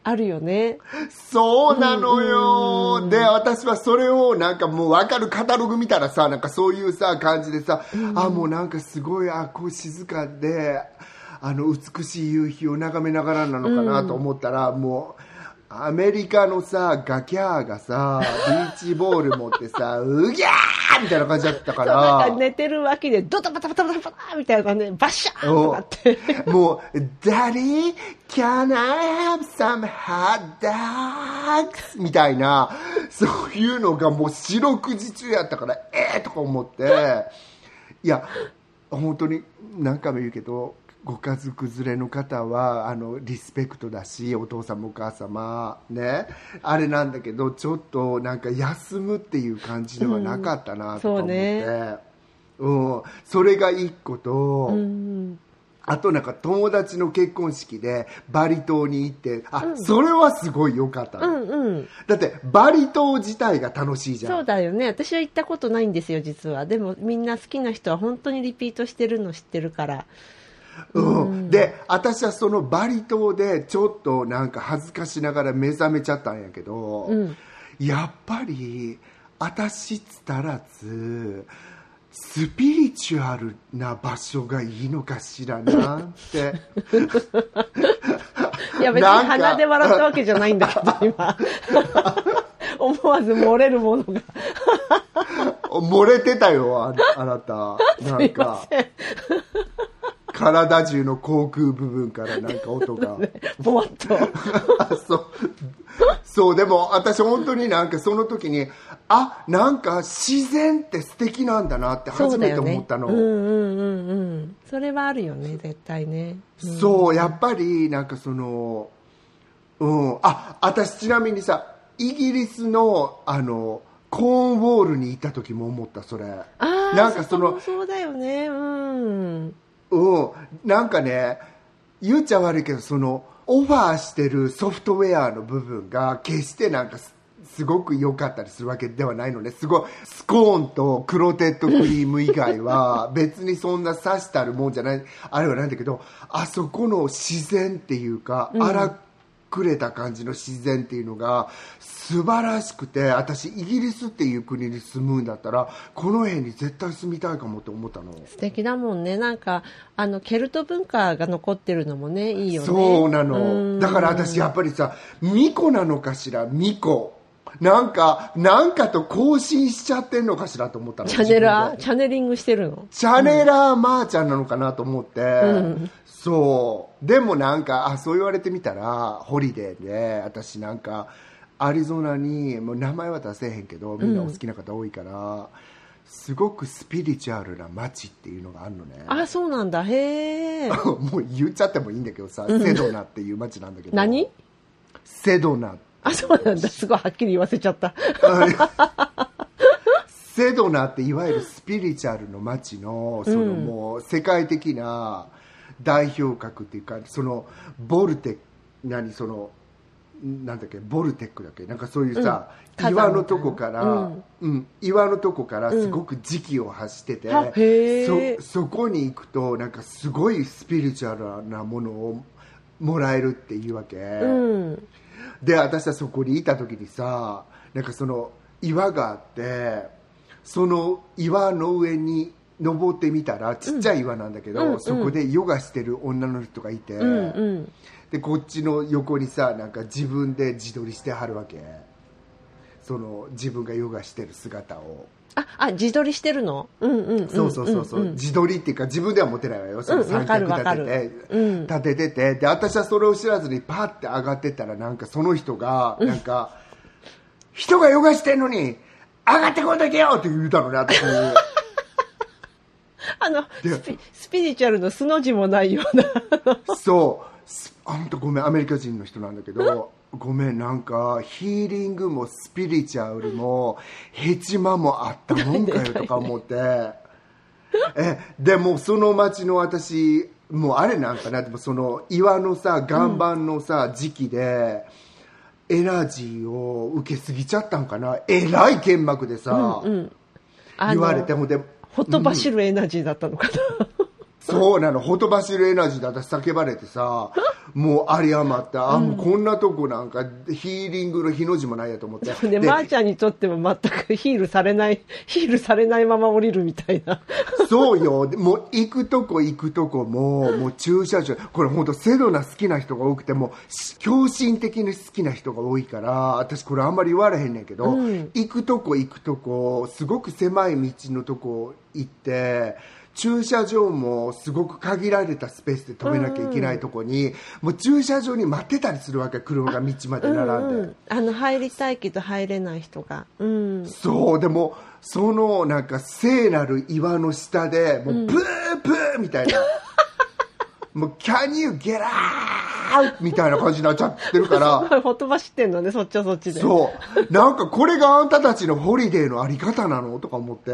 あるよね。
そうなのよ、
うん
で私はそれをなんかもう分かるカタログ見たらさなんかそういうさ感じでさ、あもうなんかすごいあこう静かであの美しい夕日を眺めながらなのかなと思ったら、もうアメリカのさガキャーがさビーチボール持ってさ (laughs) うぎゃーみたいな感じだったか
そうなん
ら
か寝てるわけでドタバタバタバタバタみたいな感じでバッシャーとかって。
もう、Daddy, can I have some hot dogs? みたいな、そういうのがもう四六時中やったから、えーとか思って、いや、本当に何回も言うけど、ご家族連れの方はあのリスペクトだしお父様お母様ねあれなんだけどちょっとなんか休むっていう感じではなかったなとか思って、
そう
うん、それが一個と、
うん
あとなんか友達の結婚式でバリ島に行ってあ、それはすごい良かった
う
の、
んうん。
だってバリ島自体が楽しいじゃん
そうだよね。私は行ったことないんですよ、実は。でもみんな好きな人は本当にリピートしてるの知ってるから。
うん、で私はそのバリ島でちょっとなんか恥ずかしながら目覚めちゃったんやけど、
うん。
やっぱり私つたらずスピリチュアルな場所がいいのかしらなって。(laughs)
いや別に鼻で笑ったわけじゃないんだけど、今。(laughs) 思わず漏れるものが。
漏れてたよあ (laughs) あなた。なんか体中の口腔部分からなんか音が。(laughs)
ぼわっと。
あ (laughs) そう。そうでも私本当になんかその時にあなんか自然って素敵なんだなって初めて思ったの。
うんうんうんうん。それはあるよね、絶対ね。うん。
そうやっぱりなんかそのうん。あ私ちなみにさイギリスのあのコーンウォールに行った時も思ったそれ。
ああ、
なんかその
そうだよね。うん。
うん。なんかね言っちゃ悪いけどそのオファーしてるソフトウェアの部分が決してなんかすすごく良かったりするわけではないのね。すごいスコーンとクロテッドクリーム以外は別にそんな刺してあるもんじゃない。あれはないんだけどあそこの自然っていうか、荒くれた感じの自然っていうのが素晴らしくて私イギリスっていう国に住むんだったらこの辺に絶対住みたいかもって思ったの。
素敵だもんね。なんかあのケルト文化が残ってるのもねいいよね。
そうなの。
ん。
だから私やっぱりさ巫女なのかしら？巫女。なんかなんかと交信しちゃってんのかしらと思ったの。
チャネラー？チャネリングしてるの？
チャネラーマーちゃんなのかなと思って、そう。でもなんかあそう言われてみたらホリデーで私なんかアリゾナにもう名前は出せへんけどみんなお好きな方多いから、すごくスピリチュアルな街っていうのがあるのね。
あそうなんだ。へえ。(laughs)
もう言っちゃってもいいんだけどさ、セドナっていう街なんだけど。
何？
セドナ。
あそうなんだ。すごいはっきり言わせちゃった。(laughs)
セドナっていわゆるスピリチュアルの街のそのもう世界的な代表格っていうかそのボルテ何そのなんだっけボルテックだっけ？なんかそういうさ、
うん。
岩のとこから、
うん。
うん。岩のとこからすごく磁気を発してて、
あへー。
そそこに行くとなんかすごいスピリチュアルなものをもらえるっていうわけ、
うん。
で私はそこにいた時にさなんかその岩があってその岩の上に登ってみたらちっちゃい岩なんだけど、
うんうん。
そこでヨガしてる女の人がいて、
うんうん。
でこっちの横にさなんか自分で自撮りしてはるわけ。その自分がヨガしてる姿を、
ああ自撮りしてるの？うんうんん
そうそうそうそう、
んん。
自撮りっていうか自分では持てないわよ。その三脚立てて、
うん。
立てててで私はそれを知らずにパッて上がってったらなんかその人がなんか、人がヨガしてんのに上がってこんといてよって言うたのね私に
あの
で
スピスピリチュアルの素の字もないような。
そう。すあんたごめん。アメリカ人の人なんだけどごめんなんかヒーリングもスピリチュアルもヘチマもあったもんかよとか思って。(laughs) えでもその町の私もうあれなんかな。でもその岩のさ岩盤のさ、時期でエナジーを受けすぎちゃったんかな。えらい剣幕でさ、
あの
言われても。で
ほとばしるエナジーだったのかな、
そうなの、ほとばしるエナジーで私叫ばれてさ、(laughs) もう有り余って、あ、もうこんなとこなんかヒーリングの日の字もないやと思って。(laughs)
で
で
まーちゃんにとっても全く (laughs) ヒールされないヒールされないまま降りるみたいな。
そうよ、でもう行くとこ行くとこも、もう駐車場、これ本当セドナ好きな人が多くて、も狂信的に好きな人が多いから、私これあんまり言われへんねんけど、行くとこ行くとこ、すごく狭い道のとこ行って、駐車場もすごく限られたスペースで止めなきゃいけないとこに、もう駐車場に待ってたりするわけ、車が道まで並んで。
うんうん。あの入りたいけど入れない人が。うん。
そう、でも、そのなんか聖なる岩の下で、もうブーブーみたいな、もう Can you get out? みたいな感じになっちゃってるから、
ほとばしってんのねそっちはそっちで。
そう、なんかこれがあんたたちのホリデーのあり方なの？とか思って、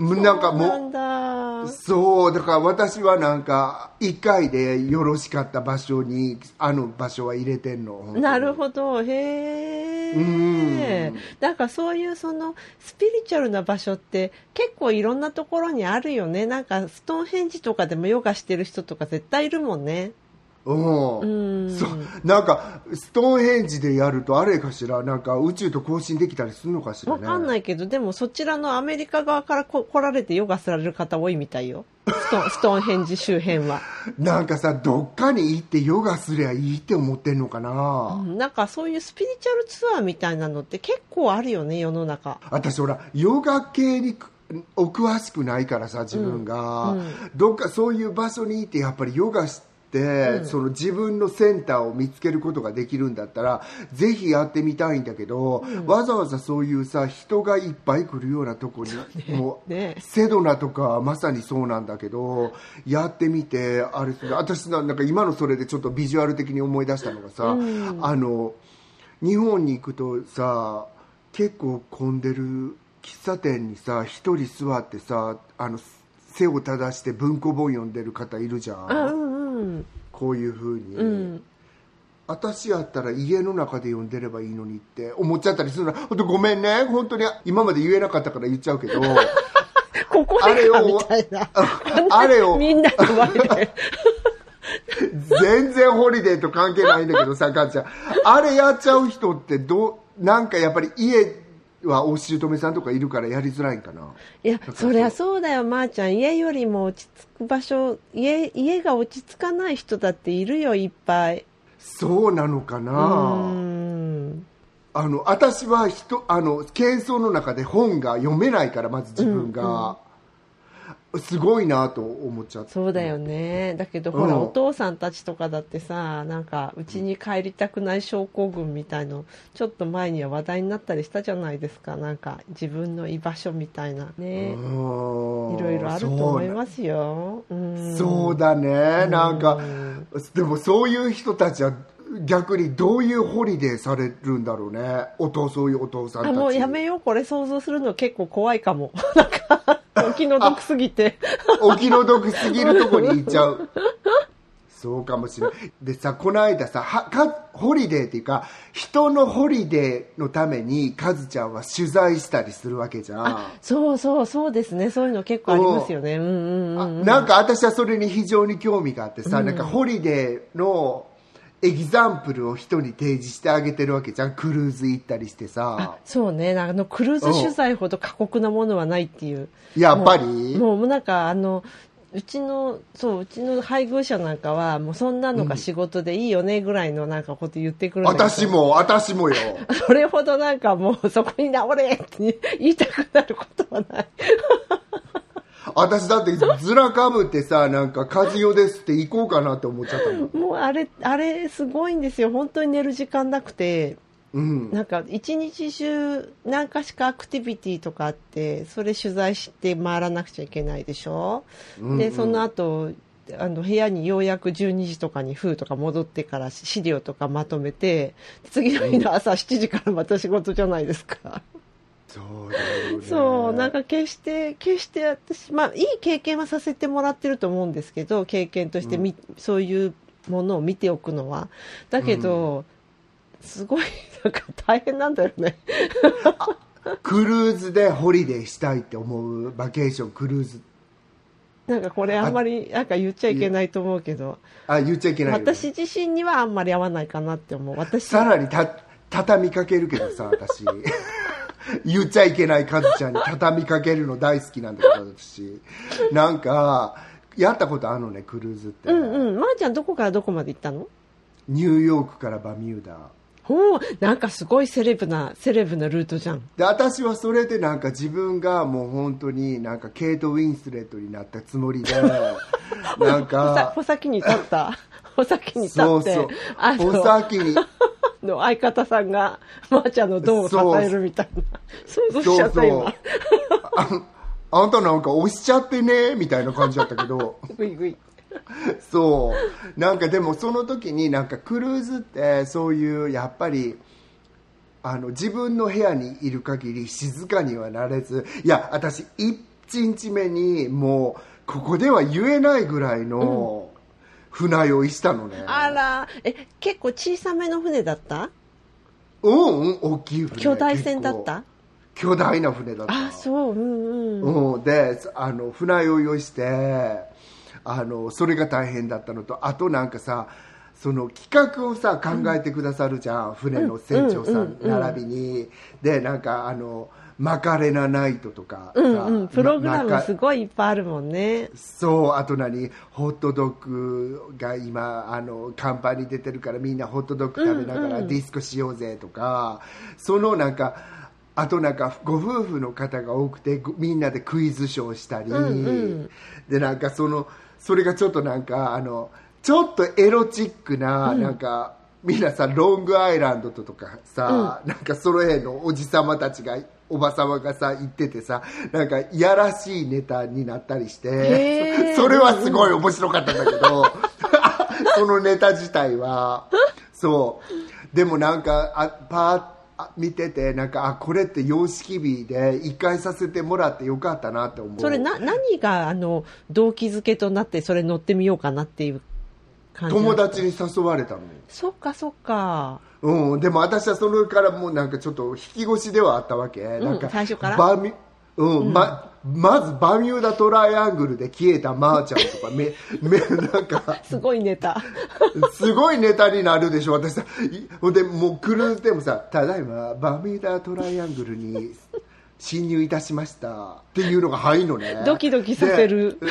なんかもう、そう、だから私はなんか、一回でよろしかった場所に、あの場所は入れてんの。
なるほど。へ
う
え
ん
かそういうそのスピリチュアルな場所って結構いろんなところにあるよね。なんかストーンヘンジとかでもヨガしてる人とか絶対いるもんね
うん。
うん。
そう。なんかストーンヘンジでやるとあれかしら？なんか宇宙と交信できたりするのかしらね。
わかんないけどでもそちらのアメリカ側からこ来られてヨガされる方多いみたいよ。スト (laughs) ストーンヘンジ周辺は、
なんかさどっかに行ってヨガすりゃいいって思ってんのかな、
うん。なんかそういうスピリチュアルツアーみたいなのって結構あるよね世の中。
私ほらヨガ系にくお詳しくないからさ自分が、
うん。うん。
どっかそういう場所にいてやっぱりヨガして、その自分のセンターを見つけることができるんだったらぜひやってみたいんだけど、わざわざそういうさ人がいっぱい来るようなとこに、もう、
ね。
セドナとかはまさにそうなんだけどやってみてあれ私ななんか今のそれでちょっとビジュアル的に思い出したのがさ、あの日本に行くとさ結構混んでる喫茶店にさ一人座ってさあの背を正して文庫本読んでる方いるじゃんこういうふうに、
うん。
私やったら家の中で読んでればいいのにって思っちゃったりするの。本当ごめんね。本当に今まで言えなかったから言っちゃうけど。(laughs)
ここでかみたいな。
あれを
みんなの前で。(laughs)
全然ホリデーと関係ないんだけどさ母ちゃん。あれやっちゃう人ってどうなんかやっぱり家はお姑さんとかいるからやりづらいんかな。い
やそりゃそうだよ。まー、ちゃん家よりも落ち着く場所家家が落ち着かない人だっているよいっぱい。
そうなのか
う
な、
ん。
あの私は人あの喧騒の中で本が読めないからまず自分が、すごいなと思っちゃって。
そうだよね。だけどほら、
うん。
お父さんたちとかだってさなんかうちに帰りたくない症候群みたいのちょっと前には話題になったりしたじゃないですか。なんか自分の居場所みたいな。ね。いろいろあると思いますよ。うん。
そうだね。なんか
うん
でもそういう人たちは逆にどういうホリデーされるんだろうね。お父そういうお父さんたち。
あもうやめよう。これ想像するの結構怖いかも。(laughs) なんか (laughs) お気の毒すぎて。
お気の毒すぎるとこに行っちゃう。そうかもしれないでさこの間さはかホリデーっていうか人のホリデーのためにカズちゃんは取材したりするわけじゃん。
そうそうそうですね。そういうの結構ありますよね。うんうんうん
あ
うん。
なんか私はそれに非常に興味があってさ、なんかホリデーの example を人に提示してあげてるわけじゃん。クルーズ行ったりしてさ。
そうね。あのクルーズ取材ほど過酷なものはないっていう。
やっぱり？
もうもうなんかあのうちのそううちの配偶者なんかはもうそんなのが仕事でいいよねぐらいのなんかこと言ってくるんだけど。
私も私もよ。(laughs)
それほどなんかもうそこに治れって言いたくなることはない
私だってずらかぶってさなんか和代ですって行こうかなって思っちゃったもん
もうあれあれすごいんですよ。本当に寝る時間なくて。
うん。
なんか一日中何かしかアクティビティとかあってそれ取材して回らなくちゃいけないでしょ、
うん
でその後あの部屋にようやく12時とかに風とか戻ってから資料とかまとめて次の日の朝7時からまた仕事じゃないですか、
そうね。
そうなんか決して決して私まあいい経験はさせてもらってると思うんですけど経験としてみ、そういうものを見ておくのは。だけど、すごいなんか大変なんだよね。
クルーズでホリデーしたいって思うバケーションクルーズ。
なんかこれあんまりなんか言っちゃいけないと思うけど。
あ言っちゃいけない
私自身にはあんまり合わないかなって思う。私
さらにた畳みかけるけどさ私 (laughs) 言っちゃいけないカズちゃんに畳みかけるの大好きなんだけど私。なんかやったことあるのねクルーズって、
うんうん。まー、ちゃんどこからどこまで行ったの？
ニューヨークからバミューダ。
ほうなんかすごいセレブなセレブなルートじゃん。
で私はそれでなんか自分がもう本当になんかケイト・ウィンスレットになったつもりで (laughs) なんか
穂先に立った。穂先に立って。
そうそう。
あの
お先に
の相方さんがまー、ちゃんの胴を支えるみたいな。想像しちゃった
そうそう。
今
ああんたなんか押しちゃってね？みたいな感じだったけど。
グイグイ
そう。なんかでもその時になんかクルーズってそういうやっぱりあの自分の部屋にいる限り静かにはなれずいや私1日目にもうここでは言えないぐらいの船酔いしたのね、
あら。え結構小さめの船だった？
うんうん大きい船
巨大船だった？
巨大な船だった
あそううんうん。
うん、であの船酔いをしてあのそれが大変だったのとあとなんかさその企画をさ考えてくださるじゃん、船の船長さん
うんうんうん。
並びに、でなんかあのマカレナナイトとかさ、
うんうんプログラム
ななんか
すごいいっぱいあるもんね。
そうあと何？ホットドッグが今あの看板に出てるからみんなホットドッグ食べながらディスコしようぜとか、そのなんかあとなんかご夫婦の方が多くてごみんなでクイズショーしたり、
うんうん。
でなんかそのそれがちょっとなんかあのちょっとエロチックな、なんかみんなさロングアイランドとかさ、なんかその辺のおじさまたちがおばさまがさ行っててさなんかいやらしいネタになったりしてそそれはすごい面白かったんだけど (laughs) そのネタ自体はそう。でもなんかあパーあ見ててなんかあこれって様式美で一回させてもらってよかったなって思う。
それな何があの動機づけとなってそれ乗ってみようかなっていう感じ
友達に誘われたの
そっかそっか。
うん、でも私はそれからもうなんかちょっと引き腰ではあったわけ、なんか
最初から？
バミうんままずバミューダトライアングルで消えたまーちゃんとかめ (laughs) めなんか
すごいネタ。
すごいネタになるでしょ私さ。いほんでもうクルーズでもさ「ただいまバミューダトライアングルに侵入いたしました」っていうのが入るのね。
ドキドキさせる。
で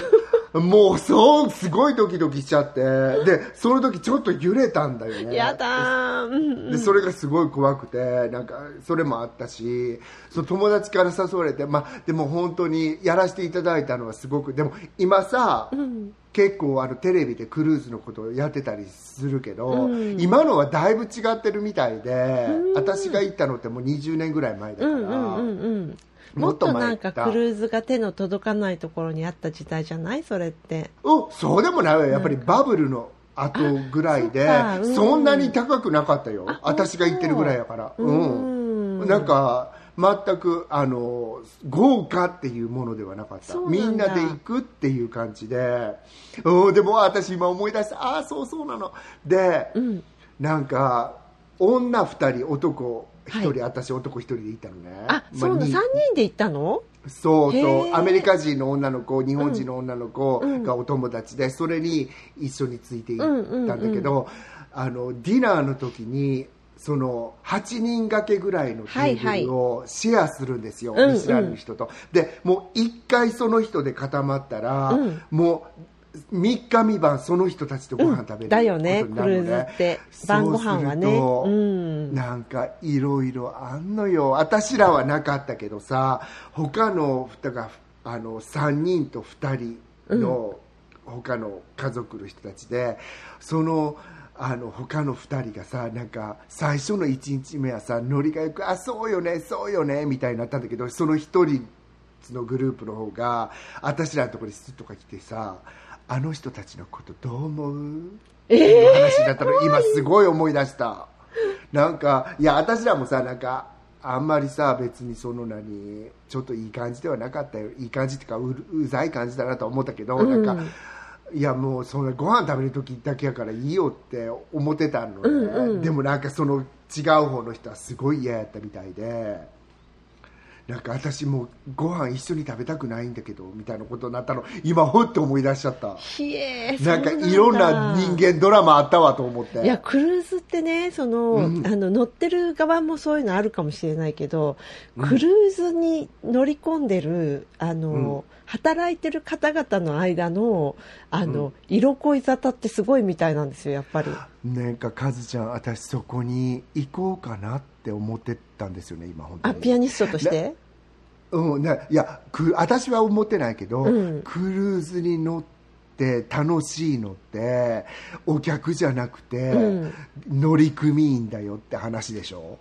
もうそうすごいドキドキしちゃって。(laughs) でその時ちょっと揺れたんだよね。
やだー。うんうん。
でそれがすごい怖くてなんかそれもあったし。その友達から誘われて、まあ、でも本当にやらせていただいたのはすごくでも今さ、結構あのテレビでクルーズのことをやってたりするけど、今のはだいぶ違ってるみたいで、私が行ったのってもう20年ぐらい前だから、
うんうんうんうんも
もっ
っとなんかクルーズが手の届かないところにあった時代じゃない？それって。
うんそうでもないわよ。やっぱりバブルの後ぐらいで
あそん。
なに高くなかったよ。
あ
私が行ってるぐらいやから。
う
うん。
ん
なんか全くあの豪華っていうものではなかった。みんなで行くっていう感じで、うん、でも私今思い出した。ああそうそうなの。で、
うん。
なんか女2人男1人、
はい
私男1人で行ったのね。
あそうな3
まに
人で行ったの？
そうそう。アメリカ人の女の子日本人の女の子がお友達で、それに一緒について行ったんだけど、あのディナーの時にその8人掛けぐらいのテーブルをシェアするんですよ、
うんうん。
見知らぬ人と、でもう1回その人で固まったら、
うん。
もう3日三晩その人たちとご飯食べる
だよね。
ことになるの
クルーズって晩ご飯はね。
そうすると
うん。
なんかいろいろあんのよ。私らはなかったけどさ他のだからあの3人と2人の他の家族の人たちで、そのあの他の2人がさなんか最初の1日目はさノリがよくあそうよねそうよねみたいになったんだけどその1人のグループの方が私らのところにスッとか来てさあの人たちのことどう思う？
え
っていう話になったの、今すごい思い出した。なんかいや私らもさなんかあんまりさ別にその何ちょっといい感じではなかったよ。いい感じっていうかううざい感じだなとは思ったけど、
うん。
なんかいやもうそんなご飯食べる時だけやからいいよって思ってたのね、
うんうん。
でもなんかその違う方の人はすごい嫌やったみたいでなんか私もうご飯一緒に食べたくないんだけどみたいなことになったの。今ほっと思い出しちゃった。
ひえ
なんかいろんな人間ドラマあったわと思って。
いやクルーズってねその、
うん。
あの乗ってる側もそういうのあるかもしれないけど、クルーズに乗り込んでるあの、働いてる方々の間のあの、色恋沙汰ってすごいみたいなんですよやっぱり。
なんかカズちゃん私そこに行こうかなって思ってたんですよね今本当に。
あピアニストとして？
うん、ねいやく私は思ってないけど、
うん。
クルーズに乗って楽しいのってお客じゃなくて、
うん。
乗組員だよって話でしょ？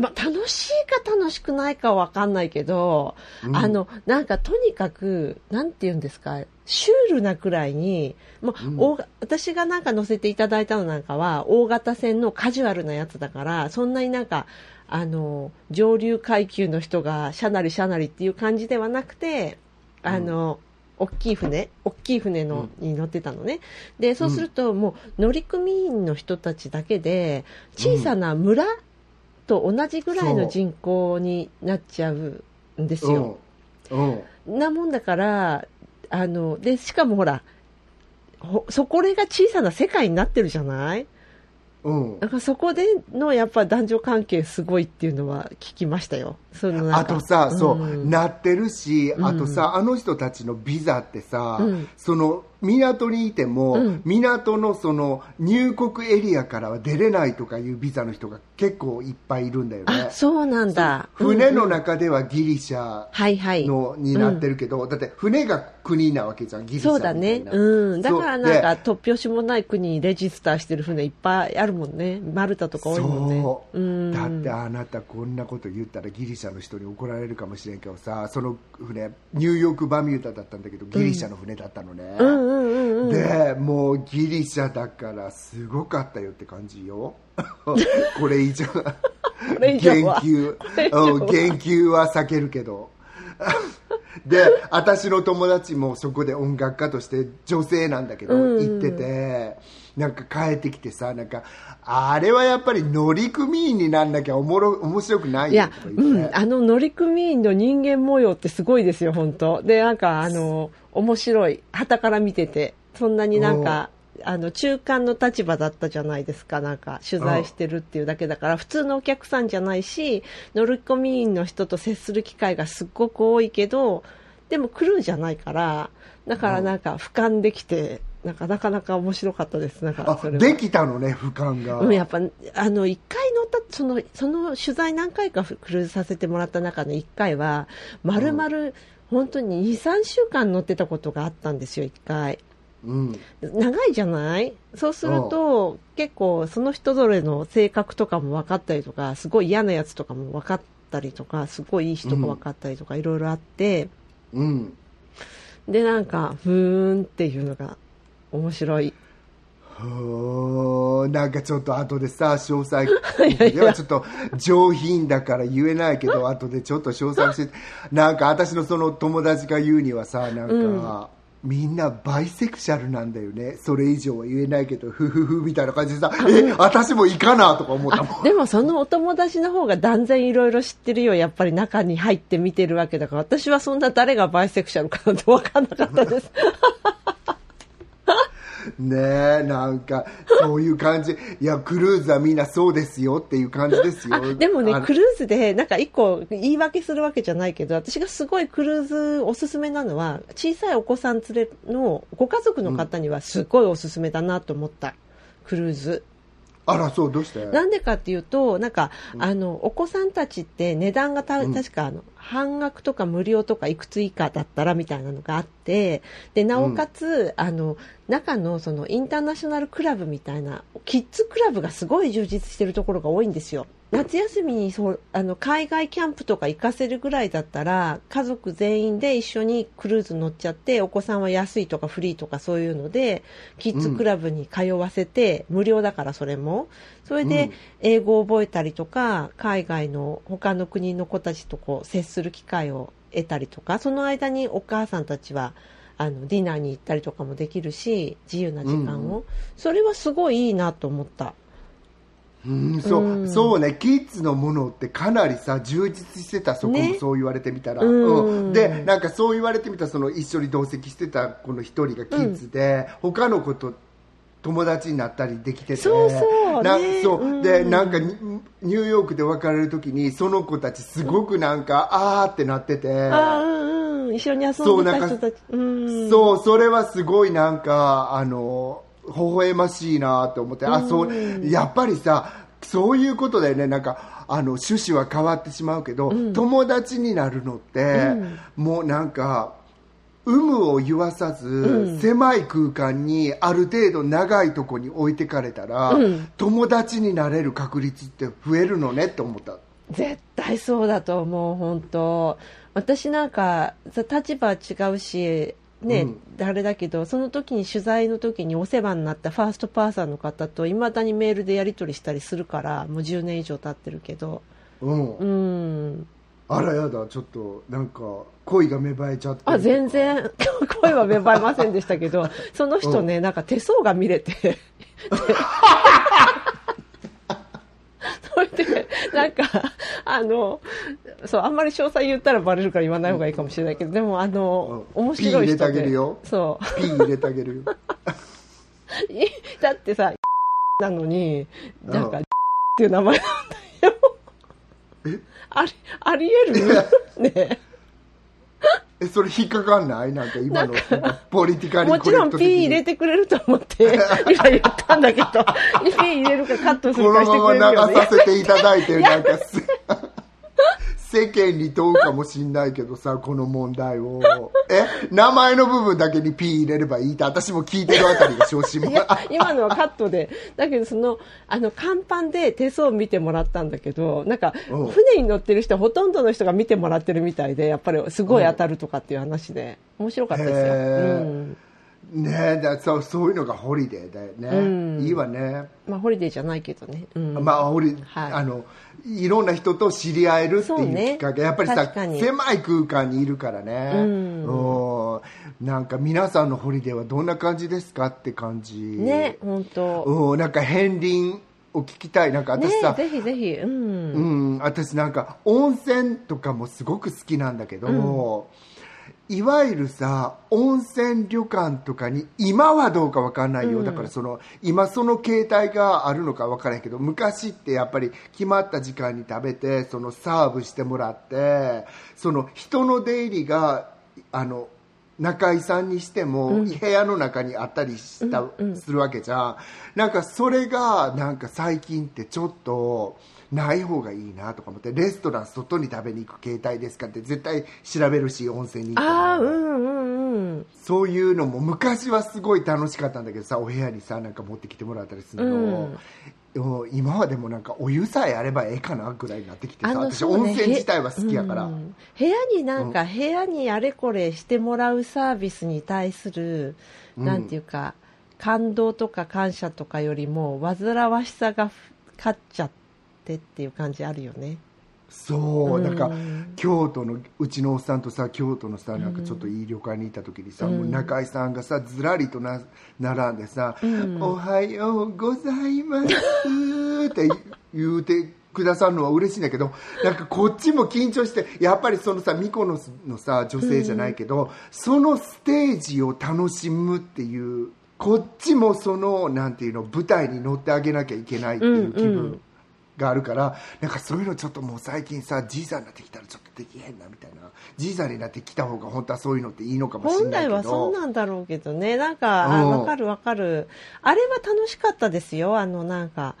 まあ、楽しいか楽しくないかは分かんないけど、
うん。
あのなんかとにかくなんて言うんですかシュールなくらいにもう、
うん。
私がなんか乗せていただいたのなんかは大型船のカジュアルなやつだからそんなになんかあの上流階級の人がシャナリシャナリっていう感じではなくてあの、大きい船大きい船の、に乗ってたのね。でそうするともう乗組員の人たちだけで小さな村と同じぐらいの人口になっちゃうんですよ。
うん。うん。
なもんだからあのでしかもほらほそこれが小さな世界になってるじゃない？
うん。
だからそこでのやっぱ男女関係すごいっていうのは聞きましたよ。そのなんか
あとさ、そう、
ん。
なってるし、
うん
あとさ、あの人たちのビザってさ、
うん。
その港にいても、
うん
港のその入国エリアからは出れないとかいうビザの人が結構いっぱいいるんだよね
あ。そうなんだ。
船の中ではギリシャ。の、になってるけど、だって船が国なわけじゃん、ギリシャ
そうだね。うん。だからなんか突拍子もない国にレジスターしてる船いっぱいあるもんね。マルタとか多いもんね。
そう、
ん。
だってあなたこんなこと言ったらギリシャの人に怒られるかもしれんけどさその船ニューヨークバミューダだったんだけどギリシャの船だったのね、
うんうんうん。うん。
でもうギリシャだからすごかったよって感じよ。(laughs) これ以上。言
は。
及言及は。避けるけど。(laughs) で私の友達もそこで音楽家として女性なんだけど、
うんうん
行っててなんか帰ってきてさなんかあれはやっぱり乗組員になんなきゃおもろ面白くない
いや
よとか、言って、
うん、あの乗組員の人間模様ってすごいですよ、本当。で、なんか、あの、面白い。旗から見てて、そんなになんか、あの、中間の立場だったじゃないですか、なんか、取材してるっていうだけだから、普通のお客さんじゃないし、乗組員の人と接する機会がすっごく多いけど、でもクルーじゃないから、だからなんか、俯瞰できて、なんか、なかなか面白かったです、なんか、
あ
それは。
できたのね俯瞰が、
うん、やっぱあの1回乗ったそのその取材何回かクルーズさせてもらった中の1回はまるまる本当に23週間乗ってたことがあったんですよ1回。
うん。
長いじゃない？そうすると結構その人ぞれの性格とかも分かったりとかすごい嫌なやつとかも分かったりとかすごいいい人が分かったりとかいろいろあって、
うん。
でなんかふーんっていうのが面白い
なんかちょっと後でさ詳細 (laughs) ではちょっと上品だから言えないけど後でちょっと詳細してなんか私のその友達が言うにはさなんか、みんなバイセクシャルなんだよねそれ以上は言えないけどふふふみたいな感じでさえ私もいいかなとか思ったもん (laughs)
でもそのお友達の方が断然いろいろ知ってるよ。やっぱり中に入って見てるわけだから。私はそんな誰がバイセクシャルかなんて分かんなかったです。(laughs)
ねえなんかそういう感じいやクルーズはみんなそうですよっていう感じですよ
あでもね
あ、
クルーズで、なんか一個言い訳するわけじゃないけど、私がすごいクルーズおすすめなのは、小さいお子さん連れのご家族の方にはすごいおすすめだなと思った。クルーズ。
あらそうどうして？
なんでかっていうと、なんか、あの、お子さんたちって値段がた、確かあの、半額とか無料とかいくつ以下だったらみたいなのがあって、で、なおかつ、あの、中のそのインターナショナルクラブみたいな、キッズクラブがすごい充実してるところが多いんですよ。夏休みにそうあの海外キャンプとか行かせるぐらいだったら家族全員で一緒にクルーズ乗っちゃってお子さんは安いとかフリーとかそういうのでキッズクラブに通わせて、無料だからそれも。それで
うん。
英語を覚えたりとか海外の他の国の子たちとこう接する機会を得たりとかその間にお母さんたちはあのディナーに行ったりとかもできるし自由な時間を、
うん。
それはすごいいいなと思った。
うんそう。
うん。
そうね。キッズのものってかなりさ充実してたそこも
ね。
そう言われてみたら、
うん。
うん。でなんかそう言われてみたらその一緒に同席してたこの一人がキッズで、他の子と友達になったりできてて。
そうそう。
な
ね。
そう。
うん。
でなんかニニューヨークで別れる時にその子たちすごくなんか、あーってなってて。
うんうん。一緒に遊んでた人たち。うん。
そう、それはすごいなんか、あの、微笑ましいなと思って、あ、そう、やっぱりさ、そういうことだよね、なんか、あの、趣旨は変わってしまうけど、友達になるのって、もうなんか、有無を言わさず、狭い空間にある程度長いとこに置いてかれたら、
うん。
友達になれる確率って増えるのねって思った。
絶対そうだと思う本当。私なんかさ立場は違うしね、
うん。
あれだけどその時に取材の時にお世話になったファーストパーサーの方といまだにメールでやり取りしたりするからもう10年以上経ってるけど。
うん。
うん。
あらやだ、ちょっと、なんか、恋が芽生えちゃって。
あ全然。(laughs) 声は芽生えませんでしたけどその人ね、なんか手相が見れて。で (laughs) (laughs) それでなんかあのそうあんまり詳細言ったらバレるから言わない方がいいかもしれないけどでもあの、
うん。
面白い人で。
ピー入れてあげるよ。
そう。
ピー入れてあげるよ。
い (laughs) だってさ (laughs) なのになんか
うん
っていう名前なんだよ。ありありえる？ね
え、それ引っかかんない？なんか今の、ポリティカリー
もちろんピー入れてくれると思って (laughs) 今言ったんだけどピー入れるかカットするかして
このまま
くれるよね。
流させていただいて、なんかす、世間に問うかもしんないけどさ、この問題を。え、名前の部分だけにピー入れればいいって、私も聞いてるあたりが昇進も
今のはカットで。だけどそのあの看板で手相を見てもらったんだけどなんか
うん。
船に乗ってる人はほとんどの人が見てもらってるみたいでやっぱりすごい当たるとかっていう話で。面白かったですよ、
ねだそうそういうのがホリデーだよね、
うん。
いいわね、
まあホリデーじゃないけどね、うん、
まあホリ、
はい。
あのいろんな人と知り合えるっていうきっかけ、やっぱりさ狭い空間にいるからね、
うん。
うん。なんか皆さんのホリデーはどんな感じですかって感じ。
ね本当
うん、なんか片鱗を聞きたい。なんか
ね
私さ、
ぜひぜひ。うん、
うん、私なんか温泉とかもすごく好きなんだけど、いわゆるさ温泉旅館とかに今はどうかわかんないよ、
うん。
だからその今その形態があるのかわからないけど昔ってやっぱり決まった時間に食べてそのサーブしてもらってその人の出入りがあの中居さんにしても、
うん。
部屋の中にあったりした、
うんうん。
するわけじゃん。なんかそれがなんか最近ってちょっとない方がいいなとか思ってレストラン外に食べに行く形態ですかって絶対調べるし温泉に行っても
ああうんうんうん
そういうのも昔はすごい楽しかったんだけどさお部屋にさなんか持ってきてもらったりするの、でも今はでもなんかお湯さえあればええかなぐらいになってきてさ
ね
温泉自体は好きやから、
うん。部屋になんか、部屋にあれこれしてもらうサービスに対する、
うん。
なんていうか感動とか感謝とかよりも煩わしさが勝っちゃってっていう感じあるよね。
そうなんか
うん
京都のうちのおっさんとさ京都のさなんかちょっといい旅館に行った時にさ、もう中井さんがさずらりとな並んでさ、
ん
おはようございますって言うてくださるのは嬉しいんだけどなんかこっちも緊張してやっぱりそのさミコノスのさ女性じゃないけど、そのステージを楽しむっていうこっちもそのなんていうの舞台に乗ってあげなきゃいけないっていう気分、
うんうん
があるからなんかそういうのちょっともう最近さじいさんになってきたらちょっとできへんなみたいな。じいさんになってきた方が本当はそういうのっていいのかもしれ
本
ないけど。
来はそうなんだろうけどね。なんかあ
うん。
わかるわかる。あれは楽しかったですよ。あのなんか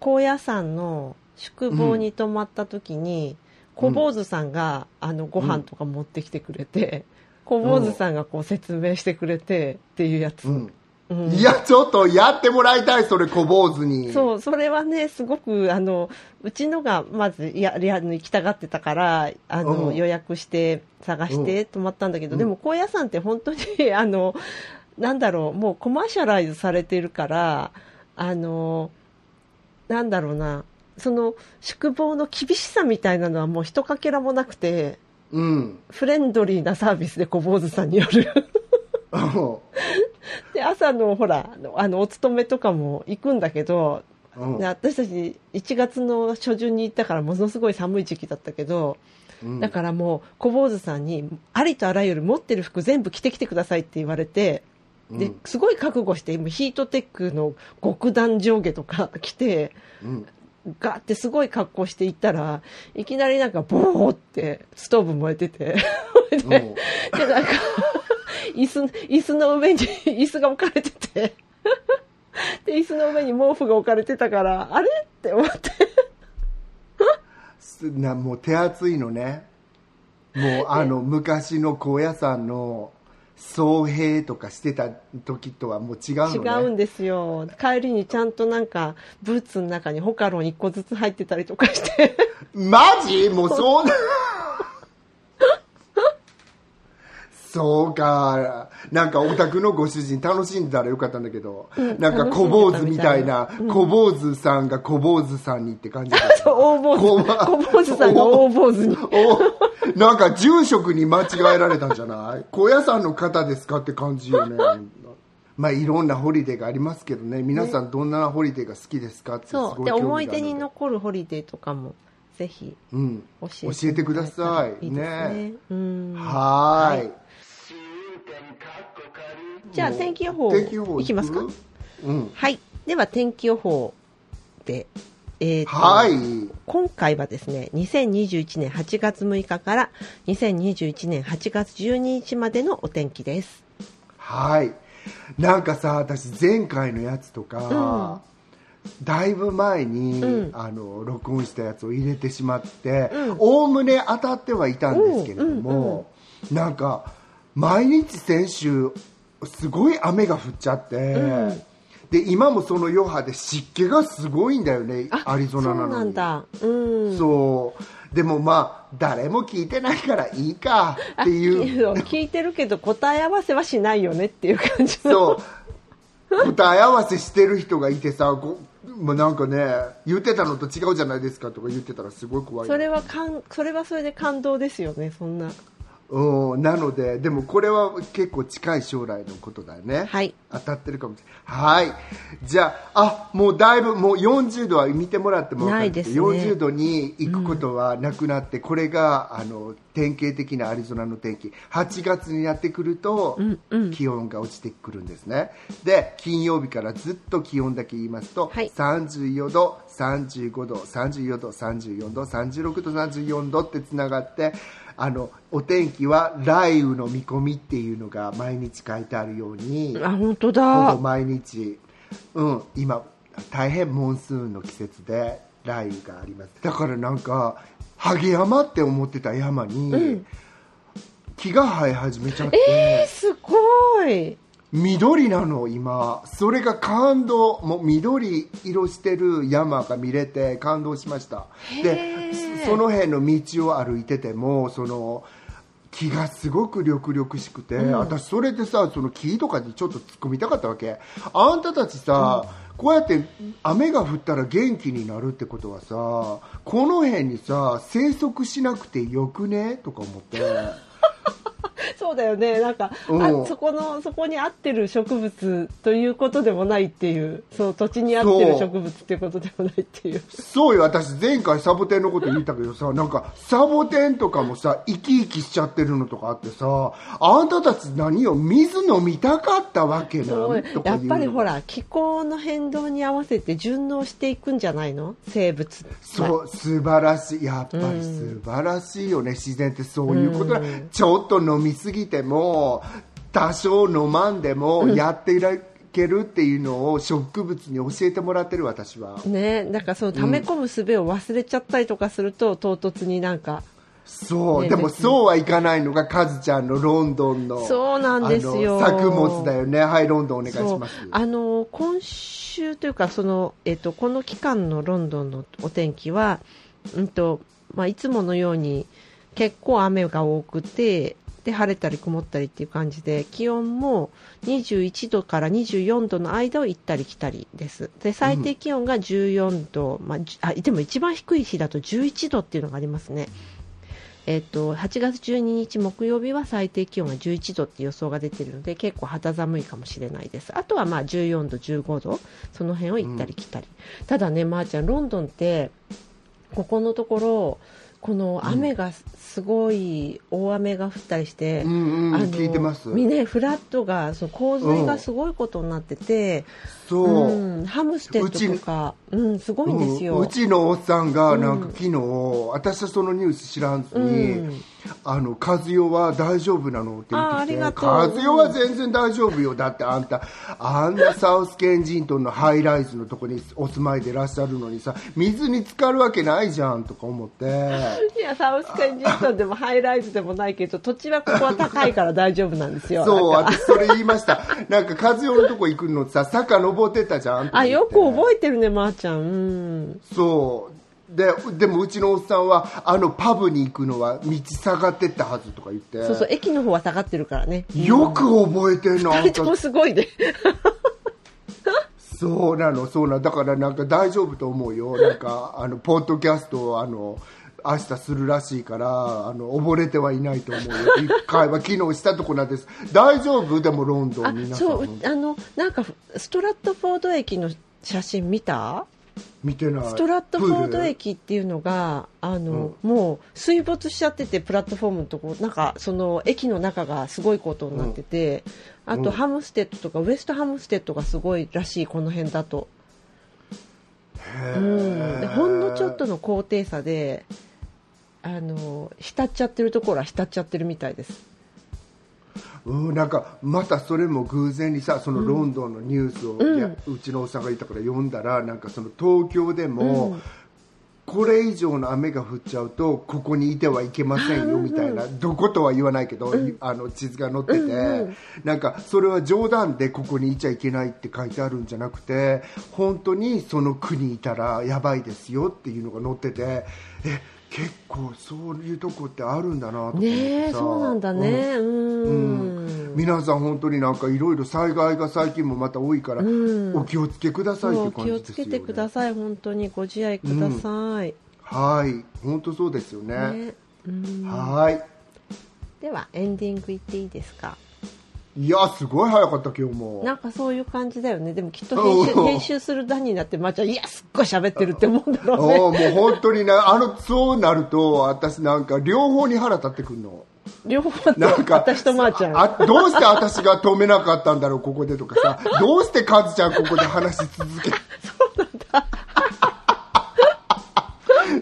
高野山の宿坊に泊まった時に、小坊主さんがあのご飯とか持ってきてくれて、小坊主さんがこう説明してくれてっていうやつ、
うん
うん。
いやちょっとやってもらいたいそれ小坊主に。
そうそれはねすごくあのうちのがまずやや行きたがってたからあの、
うん。
予約して探して泊まったんだけど、でも高野山って本当に (laughs) あのなんだろうもうコマーシャライズされてるからあのなんだろうなその宿坊の厳しさみたいなのはもう一かけらもなくて
うん。
フレンドリーなサービスで小坊主さんによる (laughs) で朝のほらあのお勤めとかも行くんだけど
うん。
で私たち1月の初旬に行ったからものすごい寒い時期だったけど、
うん。
だからもう小坊主さんにありとあらゆる持ってる服全部着てきてくださいって言われて
うん。
ですごい覚悟して今ヒートテックの極暖上下とか着て
うん。
ガーってすごい格好して行ったらいきなりなんかボーってストーブ燃えてて。(laughs) でなんか椅子椅子の上に (laughs) 椅子が置かれてて。で椅子の上に毛布が置かれてたからあれ？って思って。
すなもう手厚いのね。もうあの昔の高野山の僧兵とかしてた時とはもう違うの
違
ね
うんですよ。帰りにちゃんとなんかブーツの中にホカロン1個ずつ入ってたりとかして。
マジ？もうそうなそうか。なんかお宅のご主人楽しんだらよかったんだけど、なんか小坊主みたいな小坊主さんが小坊主さんにって感じだった。
大坊主。
こ
小坊主さんが大坊主に。
おなんか住職に間違えられたんじゃない？高野山の方ですかって感じよね。まあいろんなホリデーがありますけどね。皆さんどんなホリデーが好きですかってすごい興味があるの
思い出に残るホリデーとかもぜひ
うん、
教
教
え
えてください。
ね。
ね。
うん。
はーい
じゃあ天気予報いきますか？
うん。
はい。では天気予報でえーと
はい。
今回はですね2021年8月6日から2021年8月12日までのお天気です。
はい。なんかさ私前回のやつとか、だいぶ前に、
うん。
あの録音したやつを入れてしまって
うん。
おおむね当たってはいたんですけれども、なんか毎日先週すごい雨が降っちゃって、
うん。
で今もその余波で湿気がすごいんだよね
あ
アリゾナなのに。
そうなんだ。うん。
そう。でもまあ誰も聞いてないからいいかっていう。
あ聞いてるけど答え合わせはしないよねっていう感じの。
そう。答え合わせしてる人がいてさこまあ、なんかね言ってたのと違うじゃないですかとか言ってたらすごい怖いな
それはかんそれはそれで感動ですよねそんな
うん、なので、でもこれは結構近い将来のことだよね。
はい
当たってるかもしれない。はい。じゃあ、あ、もうだいぶ、もう40度は見てもらっても
ないですね
40度に行くことはなくなって、これが、あの、典型的なアリゾナの天気。8月になってくると、
うんうん
気温が落ちてくるんですね。で、金曜日からずっと気温だけ言いますと、
はい
34度、35度、34度、34度、36度、34度ってつながって、あの、お天気は雷雨の見込みっていうのが毎日書いてあるように、
あ本当
ほ
だ
ぼ毎日、うん、今、大変モンスーンの季節で雷雨があります。だからなんか、ハゲ山って思ってた山に、
うん。
木が生え始めちゃって、
えー、すごい
緑なの今。それが感動。もう緑色してる山が見れて感動しました。でそその辺の道を歩いててもその木がすごく緑々しくて、私それでさその木とかにちょっと突っ込みたかったわけ。あんたたちさ、こうやって雨が降ったら元気になるってことはさこの辺にさ生息しなくてよくね？とか思って。(laughs) (laughs)
そうだよね。なんか、
うん。
あそこのそこに合ってる植物ということでもないっていう。そう土地に合ってる植物っていうことでもないっていう。
そうよ、私前回サボテンのこと言ったけどさ、なんかサボテンとかもさ、生き生きしちゃってるのとかあってさ、あんたたち何よ、水飲みたかったわけな
やっぱりほら気候の変動に合わせて順応していくんじゃないの？生物。
そう、素晴らしい。やっぱり素晴らしいよね、自然ってそういうことだ。ちょっと飲みすぎても、多少飲まんでもやっていけるっていうのを植物に教えてもらってる私は。
ねだからその溜め込む術を忘れちゃったりとかすると、唐突になんか。
そう、
ね
でもそうはいかないのがカズちゃんのロンドンの
そうなんですよ。
作物だよね。はいロンドンお願いします。
あの今週というかその、えっとこの期間のロンドンのお天気は、うんとまあ、いつものように結構雨が多くてで晴れたり曇ったりっていう感じで気温も21度から24度の間を行ったり来たりです。で最低気温が14度、まあじあでも一番低い日だと11度っていうのがありますね。えっと、8月12日木曜日は最低気温が11度って予想が出てるので結構肌寒いかもしれないです。あとはまあ14度15度その辺を行ったり来たり、ただねまー、ちゃんロンドンってここのところこの雨がすごい大雨が降ったりして、
うんうん
あの
聞いてます。
みねフラットがその洪水がすごいことになってて、
そう、
うんハムステッドとかうんすごいんですよ、
うんうちのおっさんがなんか昨日、私はそのニュース知らんずに、
うん
あの和代は大丈夫なの？って言ってきて和代は全然大丈夫よ。だってあんたあんなサウスケンジントンのハイライズのとこにお住まいでいらっしゃるのにさ水に浸かるわけないじゃんとか思って。
いやサウスケンジントンでもハイライズでもないけど土地はここは高いから大丈夫なんですよ。
そう私それ言いました。なんか和代のとこ行くのさ坂登ってたじゃん
あよく
え
覚えてるねまー、ちゃん。うん。
そうででもうちのおっさんはあのパブに行くのは道下がってったはずとか言って。
そうそう駅の方は下がってるからね。
よく覚えてんのあん。た
二人ともすごいね。(laughs)
そうなのそうなの。だからなんか大丈夫と思うよ。なんかあのポッドキャストをあの明日するらしいからあの溺れてはいないと思うよ。一回は昨日したとこなんです。大丈夫？でもロンド
あ
ン皆さん
そうあのなんかストラットフォード駅の写真見た？
見てない。
ストラットフォード駅っていうのがあの、もう水没しちゃっててプラットフォームのとこなんかその駅の中がすごいことになってて、あと
うん。
ハムステッドとかウエストハムステッドがすごいらしいこの辺だと、うん、でほんのちょっとの高低差であの浸っちゃってるところは浸っちゃってるみたいです
うん、なんかまたそれも偶然にさそのロンドンのニュースを、
うん。
うちのおっさんがいたから読んだらなんかその東京でも、
うん
これ以上の雨が降っちゃうとここにいてはいけませんよみたいな、どことは言わないけど、あの地図が載ってて、
うんうん
なんかそれは冗談でここにいちゃいけないって書いてあるんじゃなくて本当にその国にいたらやばいですよっていうのが載っててえ結構そういうとこってあるんだなと思ってさ。
そうなんだね。うん。
うん。皆さん本当になんかいろいろ災害が最近もまた多いから、
うん。
お気をつけくださいって感じですよね。
つけてください。本当にご自愛ください、
はい。本当そうですよね。
ね。うん。
はい。
ではエンディングいっていいですか？
いやすごい早かった今日も。
なんかそういう感じだよね。でもきっと編集
うん
編集する段になってまーちゃんいやすっごい喋ってるって思うんだろう
お
ね
もう本当にねあのそうなると私なんか両方に腹立ってくるの。
両方と
なんか
私とまーちゃん。
あどうして私が止めなかったんだろうここでとかさ。どうしてカズちゃんここで話し続け (laughs) そうなんだ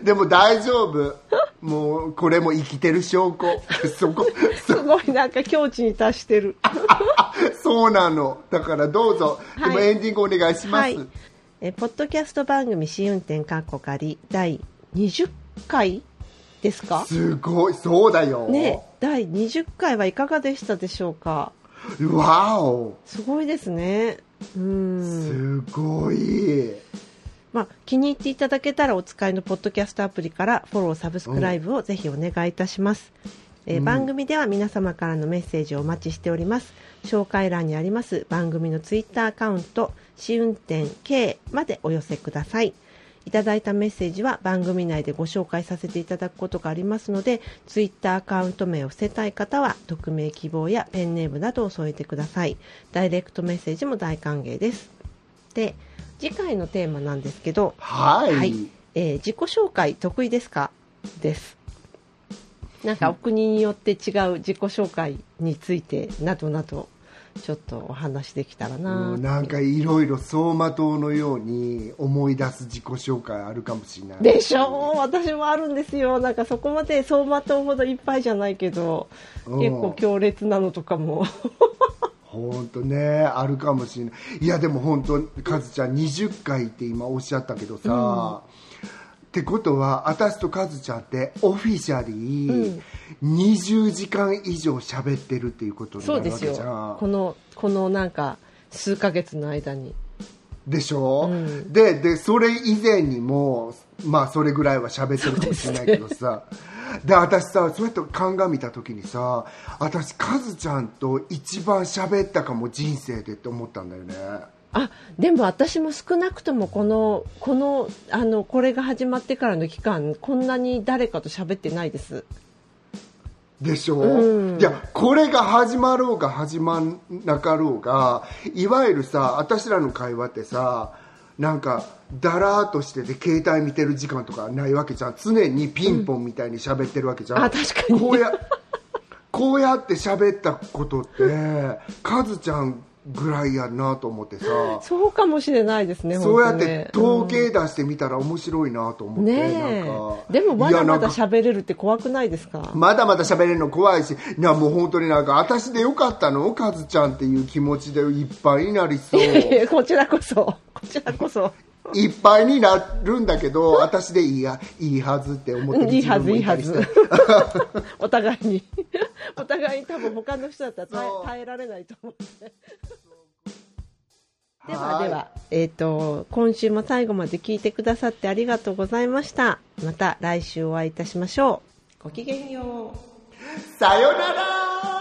でも大丈夫。もうこれも生きてる証拠。(laughs) そこ
すごいなんか境地に達してる。(laughs)
そうなの。だからどうぞ、
はい。
でもエンディングお願いします、
はい。えポッドキャスト番組試運転かっこ仮第20回ですか？
すごい。そうだよ、
ね第20回はいかがでしたでしょうか？
わお。
すごいですね。うん。
すごい
まあ、気に入っていただけたらお使いのポッドキャストアプリからフォローサブスクライブをぜひお願いいたします、えー
うん。
番組では皆様からのメッセージをお待ちしております。紹介欄にあります番組のツイッターアカウント試運転 K までお寄せください。いただいたメッセージは番組内でご紹介させていただくことがありますのでツイッターアカウント名を伏せたい方は匿名希望やペンネームなどを添えてください。ダイレクトメッセージも大歓迎です。で次回のテーマなんですけど
はい、
はい、えー自己紹介得意ですか？です。なんかお国によって違う自己紹介についてなどなどちょっとお話できたらな。
うんなんかいろいろ走馬灯のように思い出す自己紹介あるかもしれない。
でしょ？う私もあるんですよ。なんかそこまで走馬灯ほどいっぱいじゃないけど
うん。
結構強烈なのとかも
本当ねあるかもしれない。いやでも本当カズちゃん20回って今おっしゃったけどさ、ってことは私とカズちゃんってオフィシャリー20時間以上喋ってるっていうことになるわけじゃん。
よ。このこのなんか数ヶ月の間に
でしょ、
うん。
ででそれ以前にもまあそれぐらいは喋ってるかもしれないけどさ。(laughs) で,、私さそうやって鑑みた時にさ私カズちゃんと一番喋ったかも人生でって思ったんだよね。
あでも私も少なくともこのこのあのこれが始まってからの期間こんなに誰かと喋ってないです
でしょ、
うん。
いやこれが始まろうが始まんなかろうがいわゆるさ私らの会話ってさなんかだらーっとしてて携帯見てる時間とかないわけじゃん。常にピンポンみたいに喋ってるわけじゃん、
あ確かに。
こうやこうやって喋ったことってカズちゃんぐらいやなと思ってさ。
そうかもしれないですね
そうやって統計出してみたら面白いなと思って、
ね
なん
え
か。
でもまだまだ喋れるって怖くないですか？
まだまだ喋れるの怖いし、いやもう本当になんか、私でよかったの？カズちゃんっていう気持ちでいっぱいになりそう。い
こちらこそ。こちらこそ
っぱいになるんだけど、(laughs) 私でいいや、いいはずって思ってる
いいはずいいはず。(laughs) お互いに。(laughs) お互いに多分他の人だったら耐え耐えられないと思って。で
は
はい。では、えっ、と、今週も最後まで聞いてくださってありがとうございました。また来週お会いいたしましょう。ごきげんよう。
さよなら